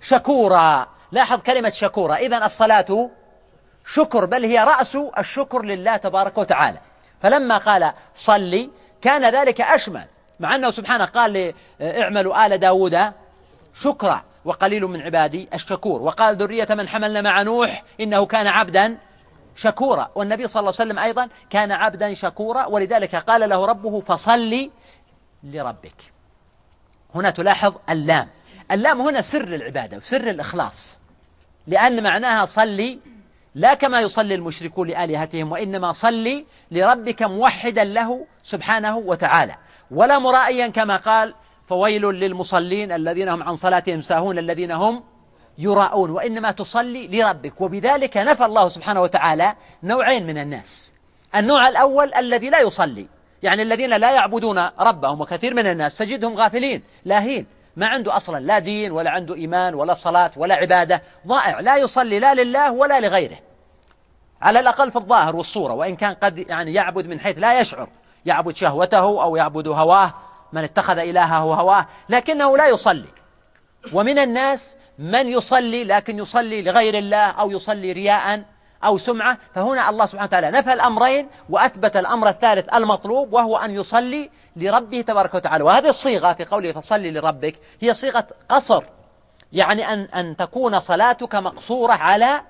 شكورا؟ لاحظ كلمة شكورا. إذا الصلاة شكر بل هي رأس الشكر لله تبارك وتعالى. فلما قال صلي كان ذلك أشمل. مع أنه سبحانه قال اعملوا آل داود شكرا وقليل من عبادي الشكور. وقال ذرية من حملنا مع نوح إنه كان عبدا شكورا. والنبي صلى الله عليه وسلم أيضا كان عبدا شكورا. ولذلك قال له ربه فصلي لربك. هنا تلاحظ اللام. اللام هنا سر العبادة وسر الإخلاص. لأن معناها صلي لا كما يصلي المشركون لآلهتهم وإنما صلي لربك موحدا له سبحانه وتعالى. ولا مرائيا كما قال فويل للمصلين الذين هم عن صلاتهم ساهون الذين هم يراءون. وإنما تصلي لربك. وبذلك نفى الله سبحانه وتعالى نوعين من الناس. النوع الأول الذي لا يصلي يعني الذين لا يعبدون ربهم وكثير من الناس تجدهم غافلين لاهين ما عنده أصلا لا دين ولا عنده إيمان ولا صلاة ولا عبادة. ضائع لا يصلي لا لله ولا لغيره. على الأقل في الظاهر والصورة وإن كان قد يعني يعبد من حيث لا يشعر. يعبد شهوته أو يعبد هواه من اتخذ إلهه هواه لكنه لا يصلي. ومن الناس من يصلي لكن يصلي لغير الله أو يصلي رياء أو سمعة فهنا الله سبحانه وتعالى نفى الأمرين وأثبت الأمر الثالث المطلوب وهو أن يصلي لربه تبارك وتعالى. وهذه الصيغة في قوله فصلي لربك هي صيغة قصر يعني أن, أن تكون صلاتك مقصورة على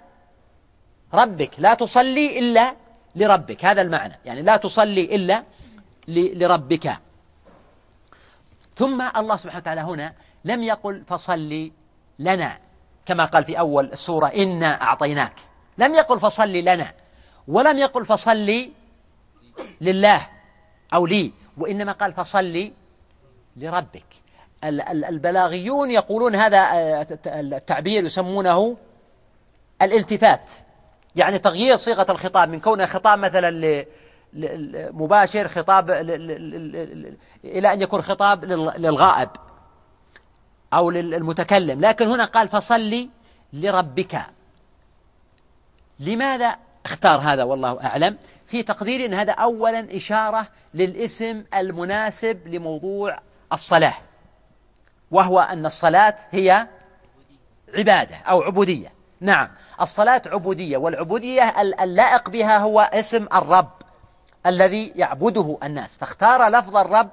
ربك. لا تصلي إلا لربك. هذا المعنى. يعني لا تصلي إلا لربك. ثم الله سبحانه وتعالى هنا لم يقل فصلي لنا كما قال في أول السورة إنا أعطيناك. لم يقل فصلي لنا ولم يقل فصلي لله أو لي وإنما قال فصلي لربك. البلاغيون يقولون هذا آه، التعبير يسمونه الالتفات يعني تغيير صيغة الخطاب. من كونه خطاب مثلا مباشر خطاب إلى أن يكون خطاب للغائب أو للمتكلم لكن هنا قال فصلي لربك. لماذا اختار هذا؟ والله أعلم. في تقدير أن هذا أولا إشارة للاسم المناسب لموضوع الصلاة وهو أن الصلاة هي عبادة أو عبودية. نعم الصلاة عبودية والعبودية اللائق بها هو اسم الرب. الذي يعبده الناس. فاختار لفظ الرب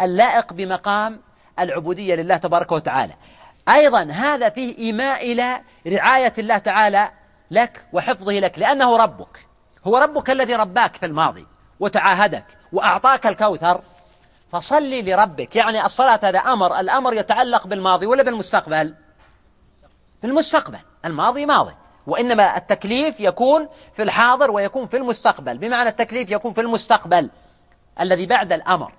اللائق بمقام العبودية لله تبارك وتعالى. أيضا هذا فيه إيماء إلى رعاية الله تعالى لك وحفظه لك لأنه ربك. هو ربك الذي رباك في الماضي وتعاهدك وأعطاك الكوثر. فصلي لربك. يعني الصلاة هذا أمر الأمر يتعلق بالماضي ولا بالمستقبل؟ في المستقبل الماضي ماضي. وإنما التكليف يكون في الحاضر ويكون في المستقبل. بمعنى التكليف يكون في المستقبل الذي بعد الأمر.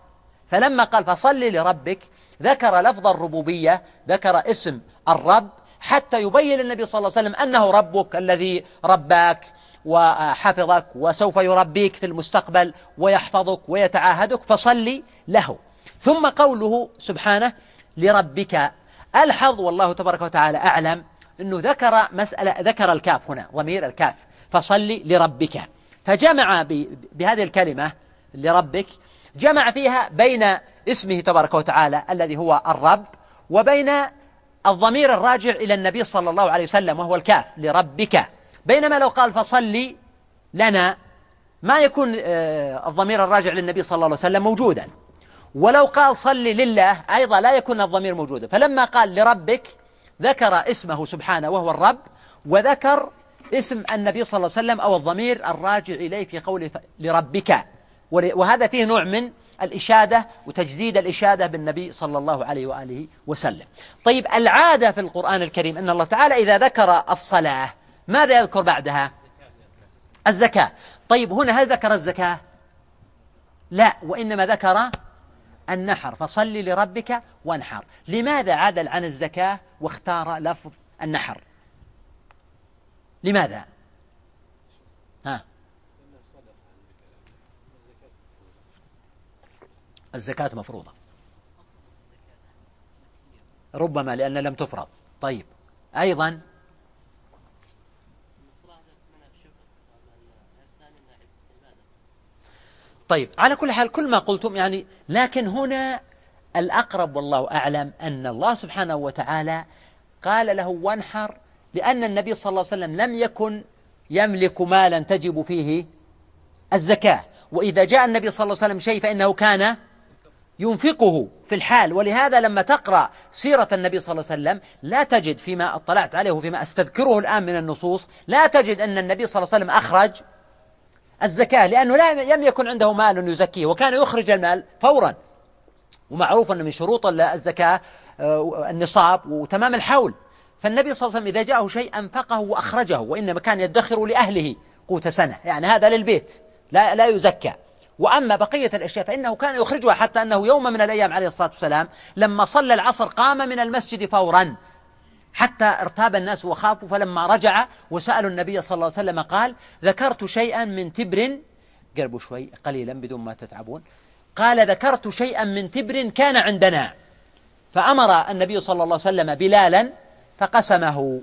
فلما قال فصل لربك ذكر لفظ الربوبية ذكر اسم الرب حتى يبين النبي صلى الله عليه وسلم أنه ربك الذي رباك وحفظك وسوف يربيك في المستقبل ويحفظك ويتعاهدك فصلي له. ثم قوله سبحانه لربك ألحظ والله تبارك وتعالى أعلم أنه ذكر مسألة ذكر الكاف هنا ضمير الكاف. فصلي لربك. فجمع بهذه الكلمة لربك جمع فيها بين اسمه تبارك وتعالى الذي هو الرب وبين الضمير الراجع إلى النبي صلى الله عليه وسلم وهو الكاف لربك. بينما لو قال فصلي لنا ما يكون آه، الضمير الراجع للنبي صلى الله عليه وسلم موجودا. ولو قال صلي لله أيضا لا يكون الضمير موجودا. فلما قال لربك ذكر اسمه سبحانه وهو الرب وذكر اسم النبي صلى الله عليه وسلم أو الضمير الراجع إليه في قوله لربك. وهذا فيه نوع من الإشادة وتجديد الإشادة بالنبي صلى الله عليه وآله وسلم. طيب العادة في القرآن الكريم أن الله تعالى إذا ذكر الصلاة ماذا يذكر بعدها؟ الزكاة. طيب هنا هل ذكر الزكاة؟ لا وإنما ذكر النحر فصل لربك وانحر. لماذا عدل عن الزكاة واختار لفظ النحر؟ لماذا؟ ها. الزكاة مفروضة. ربما لأن لم تفرض. طيب. أيضا طيب على كل حال كل ما قلتم يعني لكن هنا الأقرب والله أعلم أن الله سبحانه وتعالى قال له وانحر لأن النبي صلى الله عليه وسلم لم يكن يملك مالا تجب فيه الزكاة. وإذا جاء النبي صلى الله عليه وسلم شيء فإنه كان ينفقه في الحال. ولهذا لما تقرأ سيرة النبي صلى الله عليه وسلم لا تجد فيما اطلعت عليه وفيما أستذكره الآن من النصوص لا تجد أن النبي صلى الله عليه وسلم أخرج الزكاة لأنه لم يكن عنده مال يزكيه وكان يخرج المال فورا. ومعروف أن من شروط الزكاة آه، النصاب وتمام الحول. فالنبي صلى الله عليه وسلم إذا جاءه شيء أنفقه وأخرجه وإنما كان يدخر لأهله قوت سنة. يعني هذا للبيت لا, لا يزكى. وأما بقية الأشياء فإنه كان يخرجها حتى أنه يوم من الأيام عليه الصلاة والسلام لما صلى العصر قام من المسجد فورا. حتى ارتاب الناس وخافوا فلما رجع وسألوا النبي صلى الله عليه وسلم قال ذكرت شيئا من تبر؟ قربوا شوي قليلا بدون ما تتعبون. قال ذكرت شيئا من تبر كان عندنا. فأمر النبي صلى الله عليه وسلم بلالا فقسمه.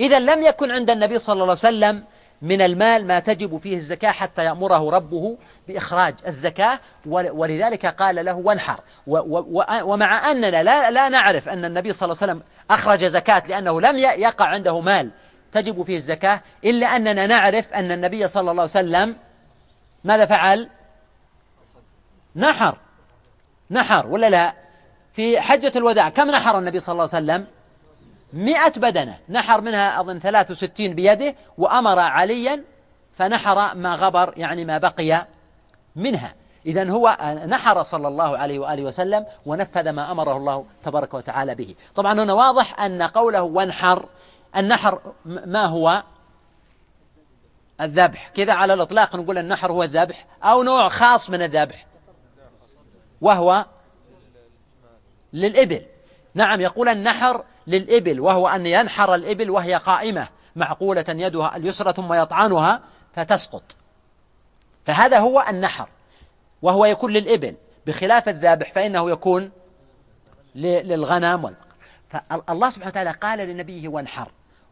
إذا لم يكن عند النبي صلى الله عليه وسلم من المال ما تجب فيه الزكاة حتى يأمره ربه بإخراج الزكاة ولذلك قال له وانحر. ومع أننا لا, لا نعرف أن النبي صلى الله عليه وسلم أخرج زكاة لأنه لم يقع عنده مال تجب فيه الزكاة إلا أننا نعرف أن النبي صلى الله عليه وسلم ماذا فعل؟ نحر. نحر ولا لا؟ في حجة الوداع. كم نحر النبي صلى الله عليه وسلم؟ مئة بدنة. نحر منها أظن 63 بيده وأمر عليا فنحر ما غبر يعني ما بقي منها. إذا هو نحر صلى الله عليه وآله وسلم ونفذ ما أمره الله تبارك وتعالى به. طبعا هنا واضح أن قوله وانحر النحر ما هو؟ الذبح. كذا على الإطلاق نقول النحر هو الذبح أو نوع خاص من الذبح وهو للإبل. نعم يقول النحر للإبل وهو أن ينحر الإبل وهي قائمة معقولة يدها اليسرى ثم يطعنها فتسقط. فهذا هو النحر وهو يكون للإبل. بخلاف الذابح فإنه يكون للغنم فالله سبحانه وتعالى قال لنبيه وانحر.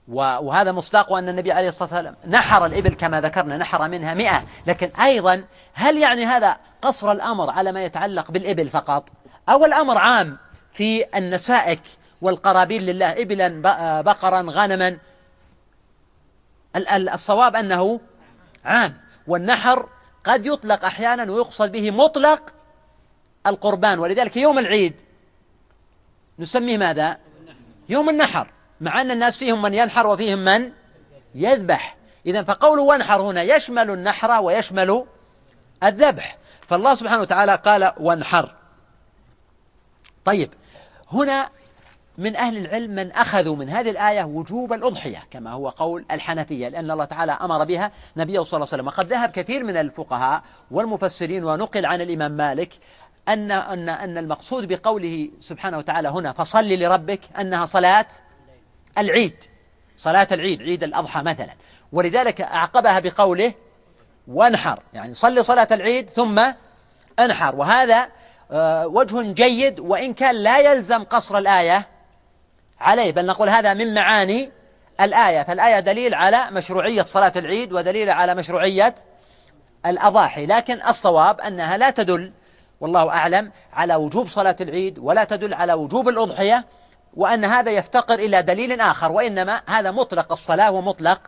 وهذا مصداق أن النبي عليه الصلاة والسلام نحر الإبل كما ذكرنا نحر منها مئة. لكن أيضا هل يعني هذا قصر الأمر على ما يتعلق بالإبل فقط؟ أو الأمر عام في النسائك والقرابين لله إبلا بقرا غنما. الصواب أنه عام. والنحر قد يطلق أحيانا ويقصد به مطلق القربان. ولذلك يوم العيد نسميه ماذا؟ يوم النحر. مع أن الناس فيهم من ينحر وفيهم من يذبح. إذا فقوله وانحر هنا يشمل النحر ويشمل الذبح. فالله سبحانه وتعالى قال وانحر. طيب هنا من أهل العلم من أخذوا من هذه الآية وجوب الأضحية كما هو قول الحنفية لأن الله تعالى أمر بها نبيه صلى الله عليه وسلم. وقد ذهب كثير من الفقهاء والمفسرين ونقل عن الإمام مالك أن, أن, أن المقصود بقوله سبحانه وتعالى هنا فصل لربك أنها صلاة العيد صلاة العيد عيد الأضحى مثلا. ولذلك أعقبها بقوله وانحر يعني صل صلاة العيد ثم انحر. وهذا آه، وجه جيد وإن كان لا يلزم قصر الآية عليه بل نقول هذا من معاني الآية. فالآية دليل على مشروعية صلاة العيد ودليل على مشروعية الأضاحي. لكن الصواب أنها لا تدل والله أعلم على وجوب صلاة العيد ولا تدل على وجوب الأضحية وأن هذا يفتقر إلى دليل آخر وإنما هذا مطلق الصلاة ومطلق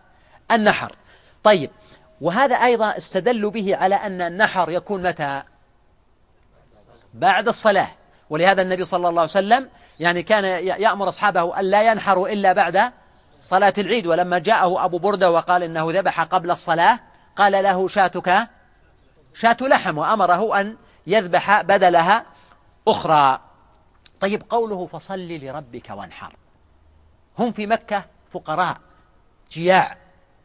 النحر. طيب وهذا أيضا استدلوا به على أن النحر يكون متى؟ بعد الصلاة. ولهذا النبي صلى الله عليه وسلم يعني كان يأمر أصحابه أن لا ينحروا إلا بعد صلاة العيد. ولما جاءه أبو بردة وقال إنه ذبح قبل الصلاة قال له شاتك شاة لحم وأمره أن يذبح بدلها أخرى. طيب قوله فصل لربك وانحر. هم في مكة فقراء جياع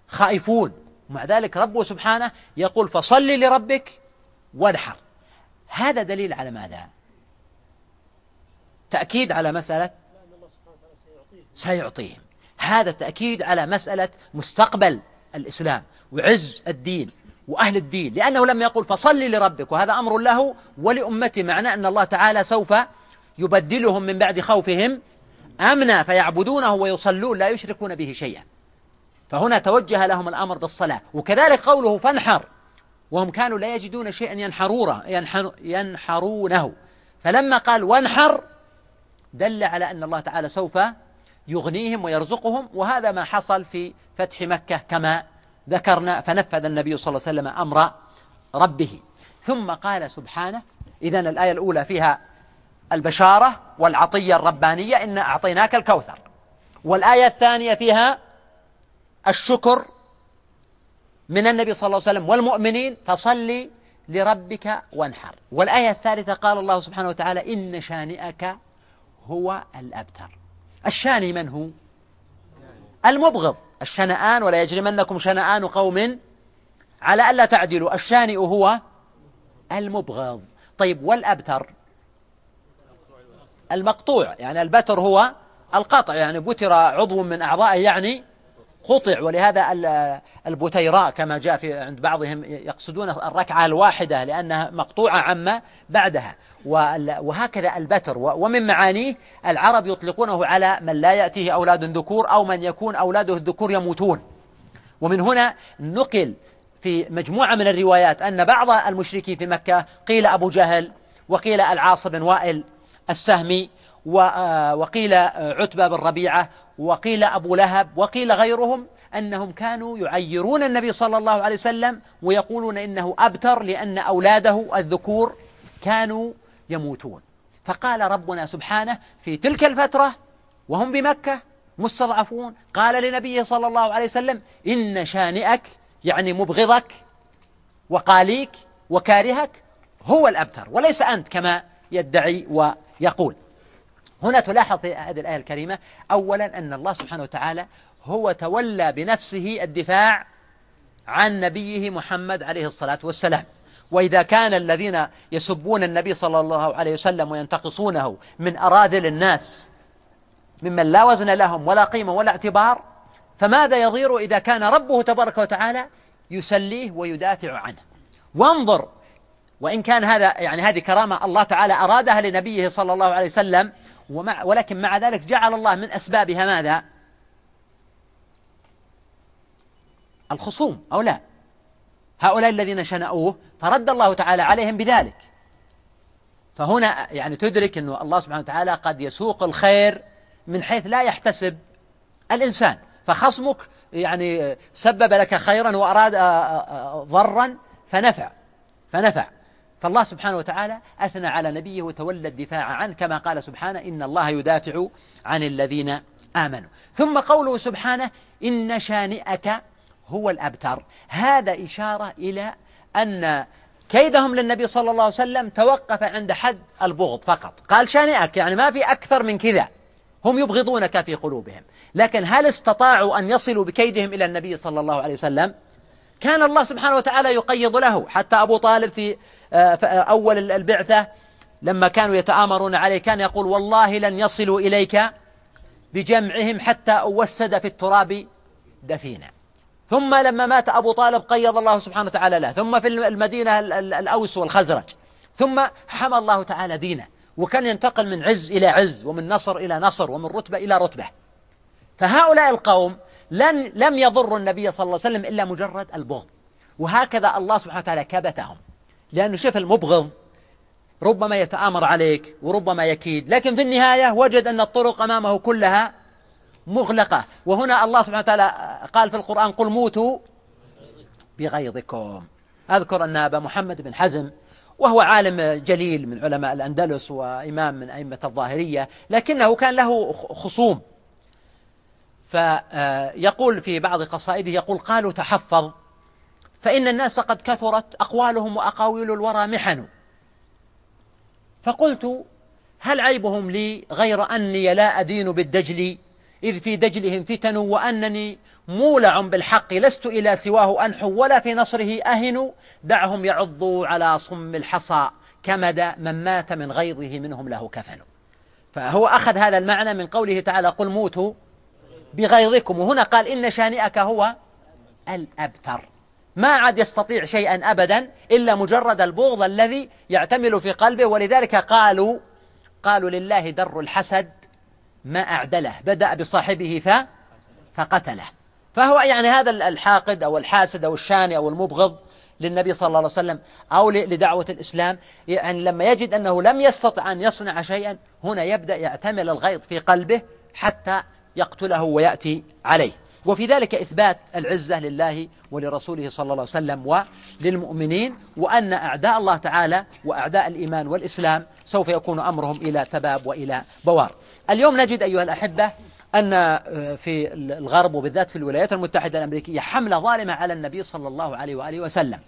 خائفون. ومع ذلك ربه سبحانه يقول فصل لربك وانحر. هذا دليل على ماذا؟ تأكيد على مسألة سيعطيهم. هذا تأكيد على مسألة مستقبل الإسلام وعز الدين وأهل الدين لأنه لم يقل فصل لربك وهذا أمر له ولأمته معناه أن الله تعالى سوف يبدلهم من بعد خوفهم أمنا فيعبدونه ويصلون لا يشركون به شيئا. فهنا توجه لهم الأمر بالصلاة وكذلك قوله فانحر وهم كانوا لا يجدون شيئا ينحرونه ينحرونه. فلما قال وانحر دل على أن الله تعالى سوف يغنيهم ويرزقهم وهذا ما حصل في فتح مكة كما ذكرنا فنفذ النبي صلى الله عليه وسلم أمر ربه. ثم قال سبحانه إذا الآية الأولى فيها البشارة والعطية الربانية إن أعطيناك الكوثر. والآية الثانية فيها الشكر من النبي صلى الله عليه وسلم والمؤمنين فصلي لربك وانحر. والآية الثالثة قال الله سبحانه وتعالى إن شانئك هو الأبتر. الشاني من هو؟ المبغض. الشنآن ولا يجرمنكم شنآن قوم على ألا تعدلوا. الشانئ هو المبغض. طيب والأبتر؟ المقطوع. يعني البتر هو القطع. يعني بتر عضو من أعضائه يعني قطع ولهذا البتيراء كما جاء في عند بعضهم يقصدون الركعة الواحدة لأنها مقطوعة عما بعدها. وهكذا البتر. ومن معانيه العرب يطلقونه على من لا يأتيه أولاد ذكور أو من يكون أولاده الذكور يموتون. ومن هنا نقل في مجموعة من الروايات أن بعض المشركين في مكة قيل أبو جهل وقيل العاص بن وائل السهمي وقيل عتبة بن ربيعة وقيل أبو لهب وقيل غيرهم أنهم كانوا يعيرون النبي صلى الله عليه وسلم ويقولون إنه أبتر لأن أولاده الذكور كانوا يموتون. فقال ربنا سبحانه في تلك الفترة وهم بمكة مستضعفون قال لنبيه صلى الله عليه وسلم إن شانئك يعني مبغضك وقاليك وكارهك هو الأبتر وليس أنت كما يدعي ويقول. هنا تلاحظ هذه الآية الكريمة. أولا أن الله سبحانه وتعالى هو تولى بنفسه الدفاع عن نبيه محمد عليه الصلاة والسلام. وإذا كان الذين يسبون النبي صلى الله عليه وسلم وينتقصونه من أراذل الناس ممن لا وزن لهم ولا قيمة ولا اعتبار فماذا يضير إذا كان ربه تبارك وتعالى يسليه ويدافع عنه؟ وانظر وإن كان هذا يعني هذه كرامة الله تعالى أرادها لنبيه صلى الله عليه وسلم ومع ولكن مع ذلك جعل الله من أسبابها ماذا؟ الخصوم أو لا؟ هؤلاء الذين شنأوه فرد الله تعالى عليهم بذلك. فهنا يعني تدرك أن الله سبحانه وتعالى قد يسوق الخير من حيث لا يحتسب الإنسان. فخصمك يعني سبب لك خيرا وأراد آه، آه، آه، ضرا فنفع. فنفع. فالله سبحانه وتعالى أثنى على نبيه وتولى الدفاع عنه كما قال سبحانه إن الله يدافع عن الذين آمنوا. ثم قوله سبحانه إن شانئك هو الأبتر. هذا إشارة إلى أن كيدهم للنبي صلى الله عليه وسلم توقف عند حد البغض فقط. قال شانئك يعني ما في أكثر من كذا. هم يبغضونك في قلوبهم. لكن هل استطاعوا أن يصلوا بكيدهم إلى النبي صلى الله عليه وسلم؟ كان الله سبحانه وتعالى يقيض له. حتى أبو طالب في آه، أول البعثة لما كانوا يتآمرون عليه كان يقول والله لن يصلوا إليك بجمعهم حتى أوسد في التراب دفينا. ثم لما مات أبو طالب قيض الله سبحانه وتعالى له. ثم في المدينة الأوس والخزرج. ثم حمى الله تعالى دينه. وكان ينتقل من عز إلى عز ومن نصر إلى نصر ومن رتبة إلى رتبة. فهؤلاء القوم لن لم يضروا النبي صلى الله عليه وسلم إلا مجرد البغض. وهكذا الله سبحانه وتعالى كبتهم. لأنه شوف المبغض ربما يتآمر عليك وربما يكيد لكن في النهاية وجد أن الطرق أمامه كلها مغلقة. وهنا الله سبحانه وتعالى قال في القرآن قل موتوا بغيظكم. أذكر أن أبا محمد بن حزم وهو عالم جليل من علماء الأندلس وإمام من أئمة الظاهرية لكنه كان له خصوم. فيقول في بعض قصائده يقول قالوا تحفظ. فإن الناس قد كثرت أقوالهم وأقاويل الورى محن. فقلت هل عيبهم لي غير أني لا أدين بالدجل؟ إذ في دجلهم فتن وأنني مولع بالحق لست إلى سواه أنحو ولا في نصره أهن. دعهم يعضوا على صم الحصى كمد من مات من غيظه منهم له كفن. فهو أخذ هذا المعنى من قوله تعالى قل موتوا. بغيظكم. وهنا قال إن شانئك هو الأبتر. ما عاد يستطيع شيئا أبدا إلا مجرد البغض الذي يعتمل في قلبه. ولذلك قالوا قالوا لله در الحسد ما أعدله. بدأ بصاحبه ف فقتله. فهو يعني هذا الحاقد أو الحاسد أو الشاني أو المبغض للنبي صلى الله عليه وسلم أو لدعوة الإسلام. يعني لما يجد أنه لم يستطع أن يصنع شيئا هنا يبدأ يعتمل الغيظ في قلبه حتى يقتله ويأتي عليه. وفي ذلك إثبات العزة لله ولرسوله صلى الله عليه وسلم وللمؤمنين وأن أعداء الله تعالى وأعداء الإيمان والإسلام سوف يكون أمرهم إلى تباب وإلى بوار اليوم نجد أيها الأحبة أن في الغرب وبالذات في الولايات المتحدة الأمريكية حملة ظالمة على النبي صلى الله عليه وآله وسلم.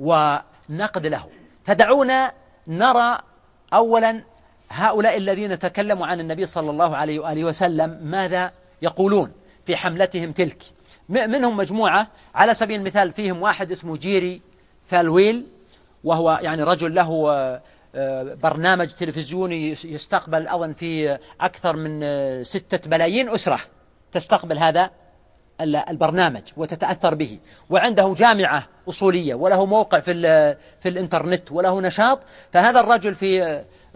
ونقد له. فدعونا نرى أولا هؤلاء الذين تكلموا عن النبي صلى الله عليه وآله وسلم ماذا يقولون في حملتهم تلك؟ منهم مجموعة على سبيل المثال فيهم واحد اسمه جيري فالويل وهو يعني رجل له آه، برنامج تلفزيوني يستقبل أظن في أكثر من آه، ستة ملايين أسرة تستقبل هذا البرنامج وتتأثر به. وعنده جامعة أصولية وله موقع في, في الإنترنت وله نشاط. فهذا الرجل في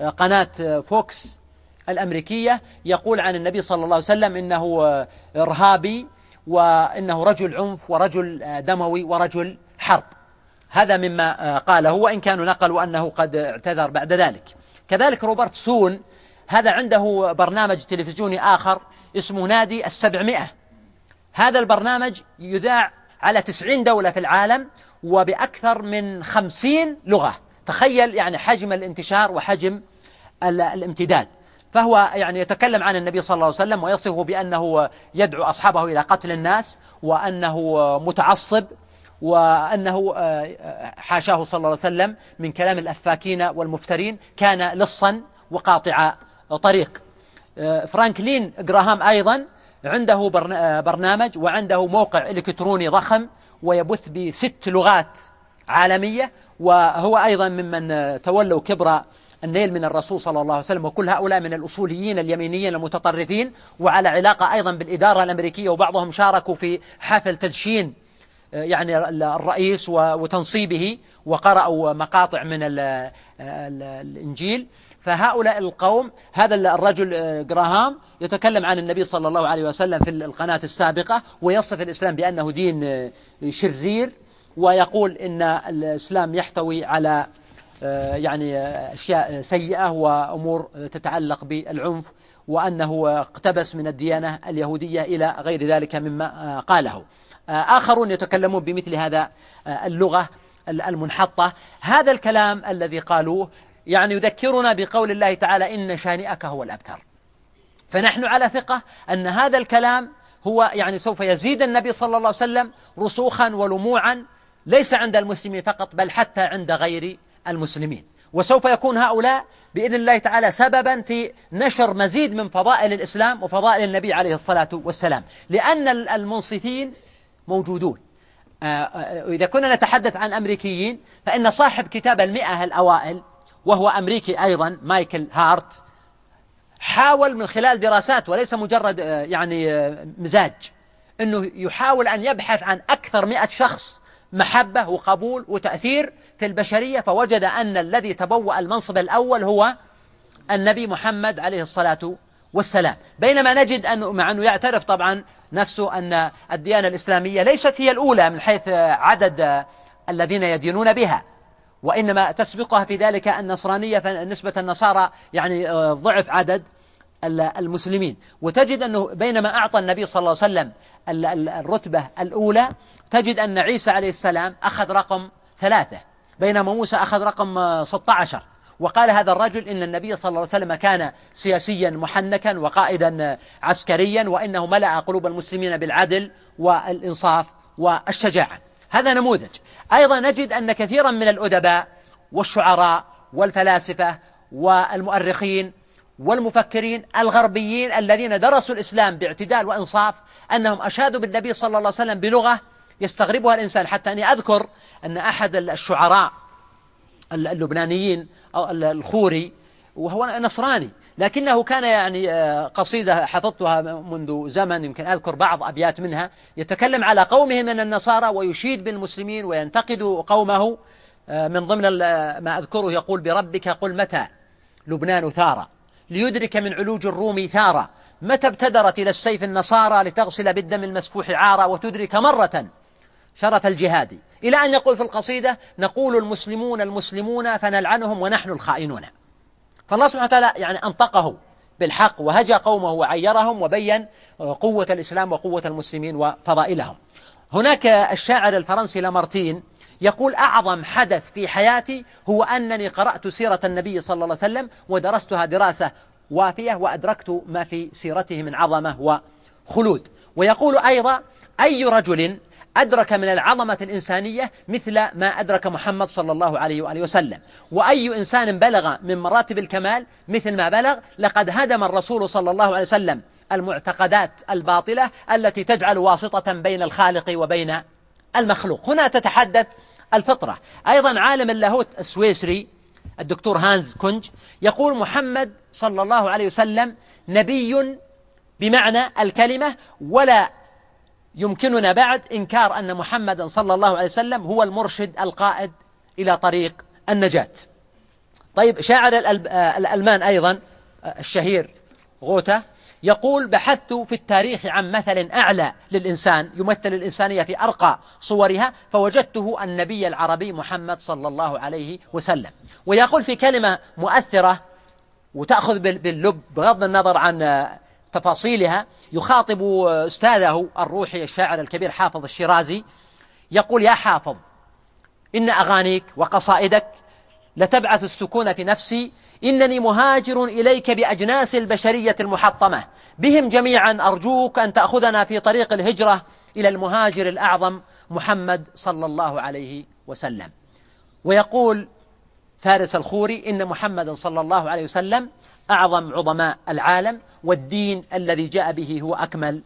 آه، قناة فوكس الأمريكية يقول عن النبي صلى الله عليه وسلم إنه إرهابي وإنه رجل عنف ورجل دموي ورجل حرب. هذا مما قاله وإن كانوا نقلوا أنه قد اعتذر بعد ذلك. كذلك روبرتسون هذا عنده برنامج تلفزيوني آخر اسمه نادي السبعمائة. هذا البرنامج يذاع على تسعين دولة في العالم وبأكثر من خمسين لغة. تخيل يعني حجم الانتشار وحجم الامتداد. فهو يعني يتكلم عن النبي صلى الله عليه وسلم ويصفه بأنه يدعو أصحابه إلى قتل الناس وأنه متعصب وأنه آه، حاشاه صلى الله عليه وسلم من كلام الأفاكين والمفترين. كان لصا وقاطع طريق. آه، فرانكلين جراهام أيضا عنده آه، برنامج وعنده موقع إلكتروني ضخم ويبث بست لغات عالمية وهو أيضا ممن تولوا كبر النيل من الرسول صلى الله عليه وسلم وكل هؤلاء من الأصوليين اليمينيين المتطرفين وعلى علاقة أيضا بالإدارة الأمريكيية وبعضهم شاركوا في حفل تدشين يعني الرئيس وتنصيبه وقرأوا مقاطع من الإنجيل. فهؤلاء القوم هذا الرجل آه، جراهام يتكلم عن النبي صلى الله عليه وسلم في القناة السابقة ويصف الإسلام بأنه دين آه، شرير ويقول إن الإسلام يحتوي على آه، يعني أشياء سيئة وأمور تتعلق بالعنف وأنه اقتبس من الديانة اليهودية إلى غير ذلك مما قاله. آخرون يتكلمون بمثل هذا اللغة المنحطة. هذا الكلام الذي قالوه يعني يذكرنا بقول الله تعالى إن شانئك هو الأبتر. فنحن على ثقة أن هذا الكلام هو يعني سوف يزيد النبي صلى الله عليه وسلم رسوخا ولموعا ليس عند المسلمين فقط بل حتى عند غير المسلمين. وسوف يكون هؤلاء بإذن الله تعالى سببا في نشر مزيد من فضائل الإسلام وفضائل النبي عليه الصلاة والسلام. لأن المنصفين موجودون. آه، آه، إذا كنا نتحدث عن أمريكيين فإن صاحب كتاب المئة الأوائل وهو أمريكي أيضا مايكل هارت حاول من خلال دراسات وليس مجرد آه، يعني مزاج أنه يحاول أن يبحث عن أكثر مئة شخص محبة وقبول وتأثير في البشرية فوجد أن الذي تبوأ المنصب الأول هو النبي محمد عليه الصلاة والسلام. بينما نجد أنه مع أنه يعترف طبعا نفسه أن الديانة الإسلامية ليست هي الأولى من حيث عدد الذين يدينون بها. وإنما تسبقها في ذلك النصرانية فنسبة النصارى يعني آه، ضعف عدد المسلمين. وتجد أنه بينما أعطى النبي صلى الله عليه وسلم الرتبة الأولى تجد أن عيسى عليه السلام أخذ رقم ثلاثة بينما موسى أخذ رقم 16 وقال هذا الرجل إن النبي صلى الله عليه وسلم كان سياسيا محنكا وقائدا عسكريا وإنه ملأ قلوب المسلمين بالعدل والإنصاف والشجاعة. هذا نموذج. أيضا نجد أن كثيرا من الأدباء والشعراء والفلاسفة والمؤرخين والمفكرين الغربيين الذين درسوا الإسلام باعتدال وإنصاف أنهم أشادوا بالنبي صلى الله عليه وسلم بلغة يستغربها الإنسان. حتى أني أذكر أن أحد الشعراء اللبنانيين الخوري وهو نصراني لكنه كان يعني آه، قصيدة حفظتها منذ زمن يمكن أذكر بعض أبيات منها يتكلم على قومه من النصارى ويشيد بالمسلمين وينتقد قومه آه، من ضمن ما أذكره يقول بربك قل متى لبنان ثارة ليدرك من علوج الروم ثارة متى ابتدرت إلى السيف النصارى لتغسل بالدم المسفوح عارا وتدرك مرة شرف الجهاد؟ إلى أن يقول في القصيدة نقول المسلمون المسلمون فنلعنهم ونحن الخائنون. فالله سبحانه وتعالى يعني أنطقه بالحق وهجى قومه وعيرهم وبين قوة الإسلام وقوة المسلمين وفضائلهم. هناك الشاعر الفرنسي لامارتين يقول أعظم حدث في حياتي هو أنني قرأت سيرة النبي صلى الله عليه وسلم ودرستها دراسة وافية وأدركت ما في سيرته من عظمة وخلود. ويقول أيضا أي رجل أدرك من العظمة الإنسانية مثل ما أدرك محمد صلى الله عليه وآله وسلم. وأي إنسان بلغ من مراتب الكمال مثل ما بلغ لقد هدم الرسول صلى الله عليه وسلم المعتقدات الباطلة التي تجعل واسطة بين الخالق وبين المخلوق. هنا تتحدث الفطرة. أيضا عالم اللاهوت السويسري الدكتور هانز كونج يقول محمد صلى الله عليه وسلم نبي بمعنى الكلمة ولا يمكننا بعد إنكار أن محمدا صلى الله عليه وسلم هو المرشد القائد إلى طريق النجاة. طيب شاعر الألمان أيضا الشهير غوتا يقول بحثت في التاريخ عن مثل أعلى للإنسان يمثل الإنسانية في أرقى صورها فوجدته النبي العربي محمد صلى الله عليه وسلم. ويقول في كلمة مؤثرة وتأخذ باللب بغض النظر عن تفاصيلها يخاطب أستاذه الروحي الشاعر الكبير حافظ الشيرازي يقول يا حافظ إن أغانيك وقصائدك لتبعث السكون في نفسي إنني مهاجر إليك بأجناس البشرية المحطمة. بهم جميعا أرجوك أن تأخذنا في طريق الهجرة إلى المهاجر الأعظم محمد صلى الله عليه وسلم. ويقول فارس الخوري إن محمد صلى الله عليه وسلم أعظم عظماء العالم والدين الذي جاء به هو أكمل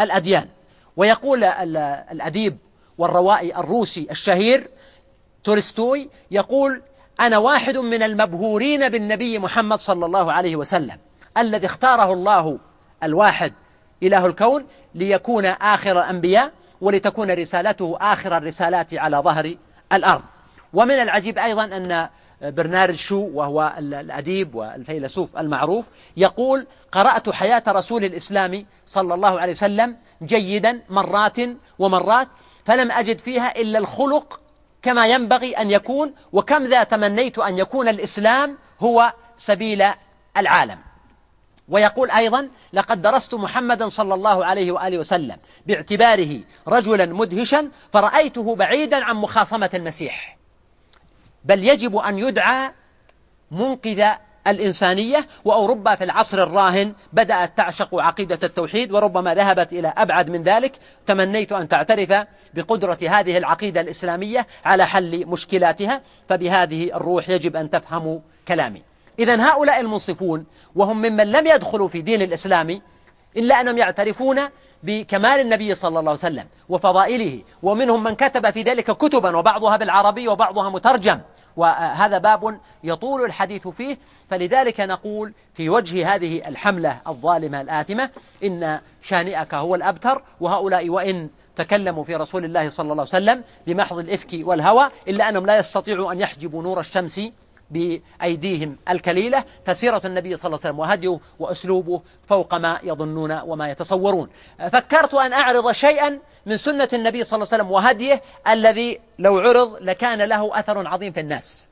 الأديان. ويقول الأديب والروائي الروسي الشهير تولستوي يقول أنا واحد من المبهورين بالنبي محمد صلى الله عليه وسلم الذي اختاره الله الواحد إله الكون ليكون آخر الأنبياء ولتكون رسالته آخر الرسالات على ظهر الأرض. ومن العجيب أيضا أن برنارد شو وهو الأديب والفيلسوف المعروف يقول قرأت حياة رسول الإسلام صلى الله عليه وسلم جيدا مرات ومرات فلم أجد فيها إلا الخلق كما ينبغي أن يكون وكم ذا تمنيت أن يكون الإسلام هو سبيل العالم. ويقول أيضا لقد درست محمدا صلى الله عليه وآله وسلم باعتباره رجلا مدهشا فرأيته بعيدا عن مخاصمة المسيح. بل يجب أن يدعى منقذ الإنسانية وأوروبا في العصر الراهن. بدأت تعشق عقيدة التوحيد وربما ذهبت إلى أبعد من ذلك. تمنيت أن تعترف بقدرة هذه العقيدة الإسلامية على حل مشكلاتها فبهذه الروح يجب أن تفهموا كلامي. إذا هؤلاء المنصفون وهم ممن لم يدخلوا في دين الإسلام إلا أنهم يعترفون بكمال النبي صلى الله عليه وسلم وفضائله ومنهم من كتب في ذلك كتبا وبعضها بالعربي وبعضها مترجم. وهذا باب يطول الحديث فيه. فلذلك نقول في وجه هذه الحملة الظالمة الآثمة إن شانئك هو الأبتر وهؤلاء وإن تكلموا في رسول الله صلى الله عليه وسلم بمحض الإفك والهوى إلا أنهم لا يستطيعوا أن يحجبوا نور الشمس بأيديهم الكليلة فسيرة النبي صلى الله عليه وسلم وهديه وأسلوبه فوق ما يظنون وما يتصورون. فكرت أن أعرض شيئا من سنة النبي صلى الله عليه وسلم وهديه الذي لو عرض لكان له أثر عظيم في الناس.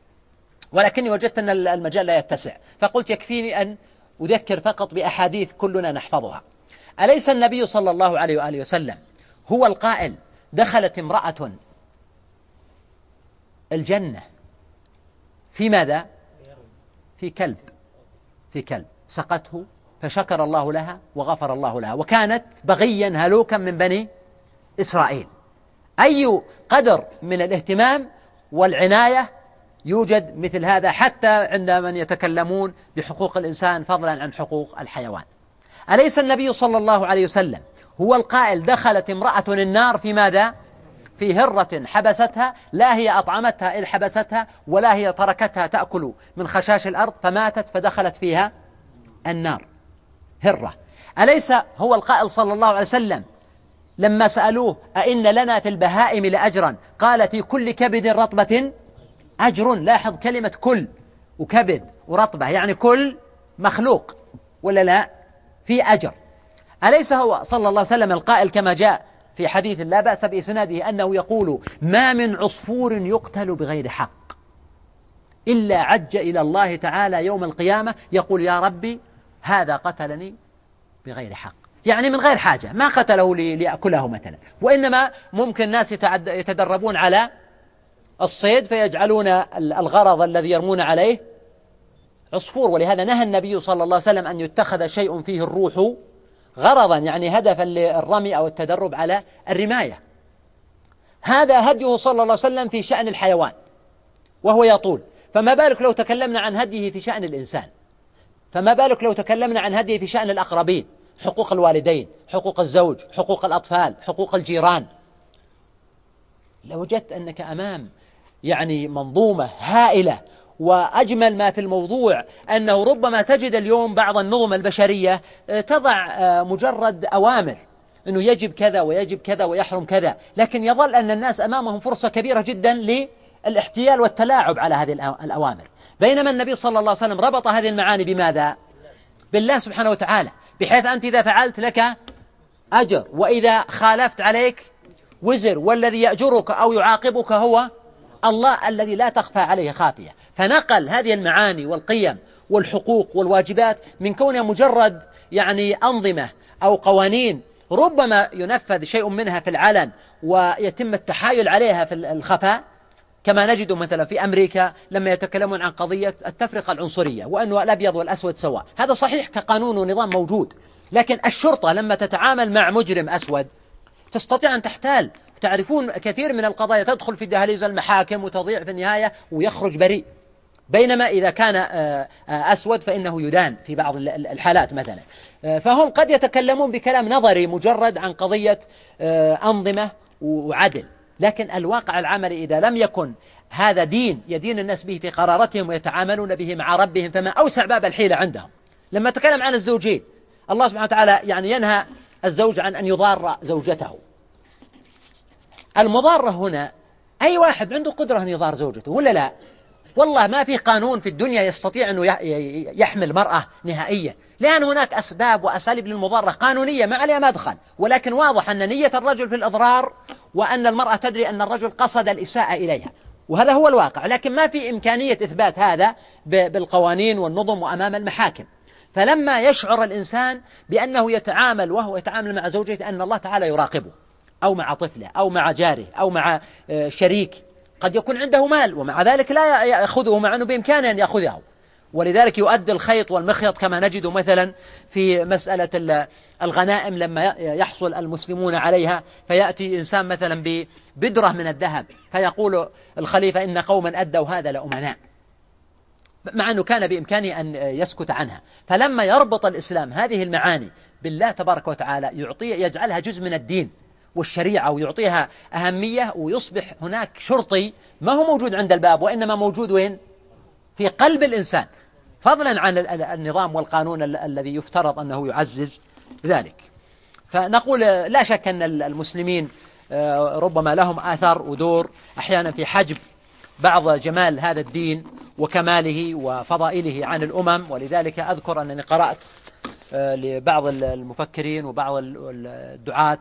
ولكني وجدت أن المجال لا يتسع. فقلت يكفيني أن أذكر فقط بأحاديث كلنا نحفظها. أليس النبي صلى الله عليه وآله وسلم هو القائل دخلت امرأة الجنة في ماذا؟ في كلب. في كلب. سقته فشكر الله لها وغفر الله لها. وكانت بغيا هلوكا من بني إسرائيل. أي قدر من الاهتمام والعناية يوجد مثل هذا حتى عند من يتكلمون بحقوق الإنسان فضلا عن حقوق الحيوان. أليس النبي صلى الله عليه وسلم هو القائل دخلت امرأة النار في ماذا؟ في هرة حبستها لا هي أطعمتها إذ حبستها ولا هي تركتها تأكل من خشاش الأرض فماتت فدخلت فيها النار. هرة. أليس هو القائل صلى الله عليه وسلم؟ لما سألوه أئن لنا في البهائم لأجرا؟ قال في كل كبد رطبة أجر. لاحظ كلمة كل وكبد ورطبة يعني كل مخلوق ولا لا؟ في أجر. أليس هو صلى الله عليه وسلم القائل كما جاء في حديث لا بأس بإسناده أنه يقول ما من عصفور يقتل بغير حق إلا عج إلى الله تعالى يوم القيامة يقول يا ربي هذا قتلني بغير حق يعني من غير حاجة ما قتله ليأكله مثلا وإنما ممكن ناس يتدربون على الصيد فيجعلون الغرض الذي يرمون عليه عصفور ولهذا نهى النبي صلى الله عليه وسلم أن يتخذ شيء فيه الروح غرضا يعني هدفا للرمي أو التدرب على الرماية. هذا هديه صلى الله عليه وسلم في شأن الحيوان وهو يطول. فما بالك لو تكلمنا عن هديه في شأن الإنسان؟ فما بالك لو تكلمنا عن هديه في شأن الأقربين؟ حقوق الوالدين حقوق الزوج حقوق الأطفال حقوق الجيران. لوجدت أنك أمام يعني منظومة هائلة وأجمل ما في الموضوع أنه ربما تجد اليوم بعض النظم البشرية آه، تضع آه، مجرد أوامر أنه يجب كذا ويجب كذا ويحرم كذا لكن يظل أن الناس أمامهم فرصة كبيرة جدا للاحتيال والتلاعب على هذه الأوامر بينما النبي صلى الله عليه وسلم ربط هذه المعاني بماذا؟ بالله سبحانه وتعالى بحيث أنت إذا فعلت لك أجر وإذا خالفت عليك وزر والذي يأجرك أو يعاقبك هو الله الذي لا تخفى عليه خافية. فنقل هذه المعاني والقيم والحقوق والواجبات من كونها مجرد يعني أنظمة أو قوانين ربما ينفذ شيء منها في العلن ويتم التحايل عليها في الخفاء. كما نجد مثلا في أمريكا لما يتكلمون عن قضية التفرقة العنصرية وأنه الأبيض والأسود سواء. هذا صحيح كقانون ونظام موجود لكن الشرطة لما تتعامل مع مجرم أسود تستطيع أن تحتال تعرفون كثير من القضايا تدخل في دهاليز المحاكم وتضيع في النهاية ويخرج بريء. بينما إذا كان آه، آه، أسود فإنه يدان في بعض الحالات مثلا. آه، فهم قد يتكلمون بكلام نظري مجرد عن قضية أنظمة وعدل. لكن الواقع العملي إذا لم يكن هذا دين يدين الناس به في قرارتهم ويتعاملون به مع ربهم فما أوسع باب الحيلة عندهم. لما تكلم عن الزوجين الله سبحانه وتعالى يعني ينهى الزوج عن أن يضار زوجته. المضارة هنا أي واحد عنده قدرة أن يضار زوجته ولا لا؟ والله ما في قانون في الدنيا يستطيع أنه يحمل المرأة نهائيا. لأن هناك أسباب وأساليب للمضارة قانونية ما عليها مدخل ولكن واضح أن نية الرجل في الإضرار وأن المرأة تدري أن الرجل قصد الإساءة إليها. وهذا هو الواقع. لكن ما في إمكانية إثبات هذا بالقوانين والنظم وأمام المحاكم. فلما يشعر الإنسان بأنه يتعامل وهو يتعامل مع زوجته أن الله تعالى يراقبه. أو مع طفله أو مع جاره أو مع آه، شريك. قد يكون عنده مال ومع ذلك لا يأخذه مع أنه بإمكانه أن يأخذه. ولذلك يؤدي الخيط والمخيط كما نجد مثلا في مسألة الغنائم لما يحصل المسلمون عليها. فيأتي إنسان مثلا ببدرة من الذهب فيقول الخليفة إن قوما أدوا هذا لأمناء. مع أنه كان بإمكانه أن يسكت عنها. فلما يربط الإسلام هذه المعاني بالله تبارك وتعالى يعطي يجعلها جزء من الدين. والشريعة ويعطيها أهمية ويصبح هناك شرطي ما هو موجود عند الباب وإنما موجود وين؟ في قلب الإنسان. فضلا عن النظام والقانون الذي يفترض أنه يعزز ذلك. فنقول لا شك أن المسلمين آه، ربما لهم آثار ودور. أحيانا في حجب بعض جمال هذا الدين وكماله وفضائله عن الأمم. ولذلك أذكر أنني قرأت آه، لبعض المفكرين وبعض الدعاة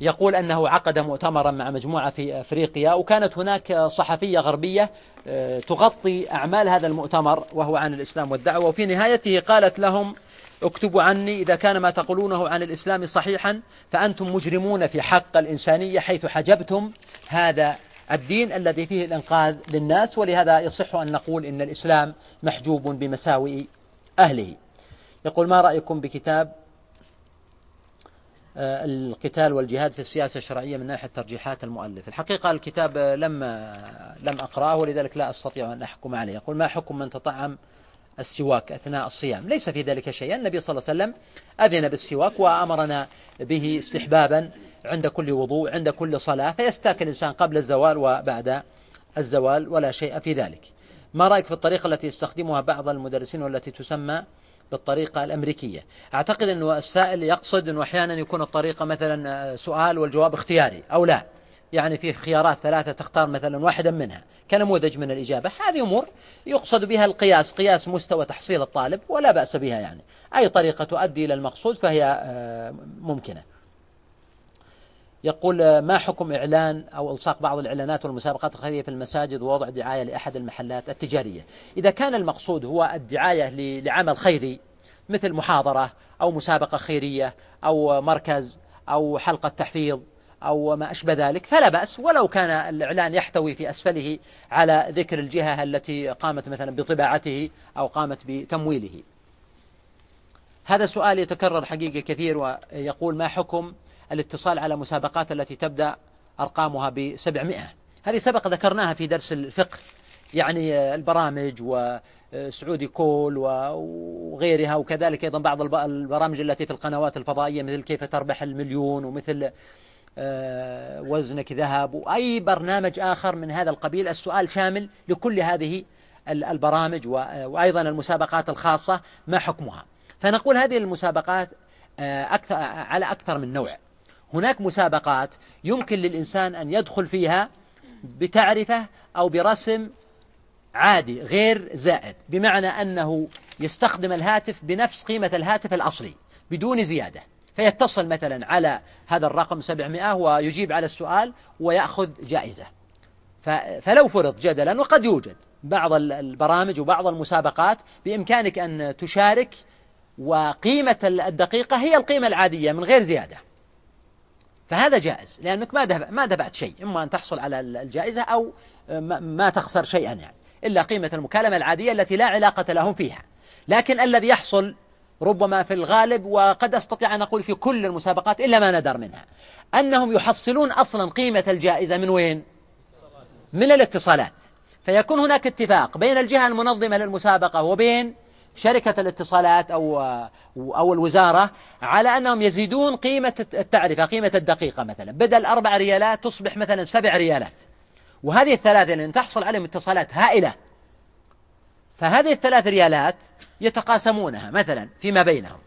يقول أنه عقد مؤتمرا مع مجموعة في أفريقيا وكانت هناك صحفية غربية آه، تغطي أعمال هذا المؤتمر وهو عن الإسلام والدعوة. وفي نهايته قالت لهم اكتبوا عني إذا كان ما تقولونه عن الإسلام صحيحا فأنتم مجرمون في حق الإنسانية حيث حجبتم هذا الدين الذي فيه الإنقاذ للناس. ولهذا يصح أن نقول إن الإسلام محجوب بمساوئ أهله. يقول ما رأيكم بكتاب القتال والجهاد في السياسة الشرعية من ناحية ترجيحات المؤلف. الحقيقة الكتاب لم لم أقرأه ولذلك لا أستطيع أن أحكم عليه. يقول ما حكم من تطعم السواك أثناء الصيام؟ ليس في ذلك شيء. النبي صلى الله عليه وسلم أذن بالسواك وأمرنا به استحبابا عند كل وضوء عند كل صلاة فيستاك الإنسان قبل الزوال وبعد الزوال ولا شيء في ذلك. ما رأيك في الطريقة التي يستخدمها بعض المدرسين والتي تسمى بالطريقة الأمريكية. أعتقد أنه السائل يقصد أنه أحيانا يكون الطريقة مثلا سؤال والجواب اختياري أو لا. يعني في خيارات ثلاثة تختار مثلا واحدا منها. كنموذج من الإجابة. هذه أمور يقصد بها القياس قياس مستوى تحصيل الطالب ولا بأس بها يعني. أي طريقة تؤدي إلى المقصود فهي آه، ممكنة. يقول ما حكم إعلان أو إلصاق بعض الإعلانات والمسابقات الخيرية في المساجد ووضع دعاية لأحد المحلات التجارية؟ إذا كان المقصود هو الدعاية لعمل خيري مثل محاضرة أو مسابقة خيرية أو مركز أو حلقة تحفيظ أو ما أشبه ذلك فلا بأس. ولو كان الإعلان يحتوي في أسفله على ذكر الجهة التي قامت مثلا بطباعته أو قامت بتمويله. هذا سؤال يتكرر حقيقة كثير ويقول ما حكم الاتصال على مسابقات التي تبدأ أرقامها بسبعمائة هذه سبق ذكرناها في درس الفقه يعني البرامج وسعودي كول وغيرها وكذلك أيضا بعض البرامج التي في القنوات الفضائية مثل كيف تربح المليون ومثل آه، وزنك ذهب وأي برنامج آخر من هذا القبيل. السؤال شامل لكل هذه البرامج وأيضا المسابقات الخاصة ما حكمها؟ فنقول هذه المسابقات آه، أكثر على أكثر من نوع. هناك مسابقات يمكن للإنسان أن يدخل فيها بتعرفة أو برسم عادي غير زائد بمعنى أنه يستخدم الهاتف بنفس قيمة الهاتف الأصلي بدون زيادة. فيتصل مثلا على هذا الرقم 700 ويجيب على السؤال ويأخذ جائزة. فلو فرض جدلا وقد يوجد بعض البرامج وبعض المسابقات بإمكانك أن تشارك وقيمة الدقيقة هي القيمة العادية من غير زيادة. فهذا جائز لأنك ما ما دفعت شيء إما أن تحصل على الجائزة أو ما تخسر شيئا يعني. إلا قيمة المكالمة العادية التي لا علاقة لهم فيها. لكن الذي يحصل ربما في الغالب وقد أستطيع أن أقول في كل المسابقات إلا ما ندر منها أنهم يحصلون أصلا قيمة الجائزة من وين؟ من الاتصالات. فيكون هناك اتفاق بين الجهة المنظمة للمسابقة وبين شركة الاتصالات أو أو الوزارة على أنهم يزيدون قيمة التعرفة قيمة الدقيقة مثلا. بدل أربع ريالات تصبح مثلا سبع ريالات. وهذه الثلاثة لأن تحصل عليهم اتصالات هائلة. فهذه الثلاث ريالات يتقاسمونها مثلا فيما بينهم.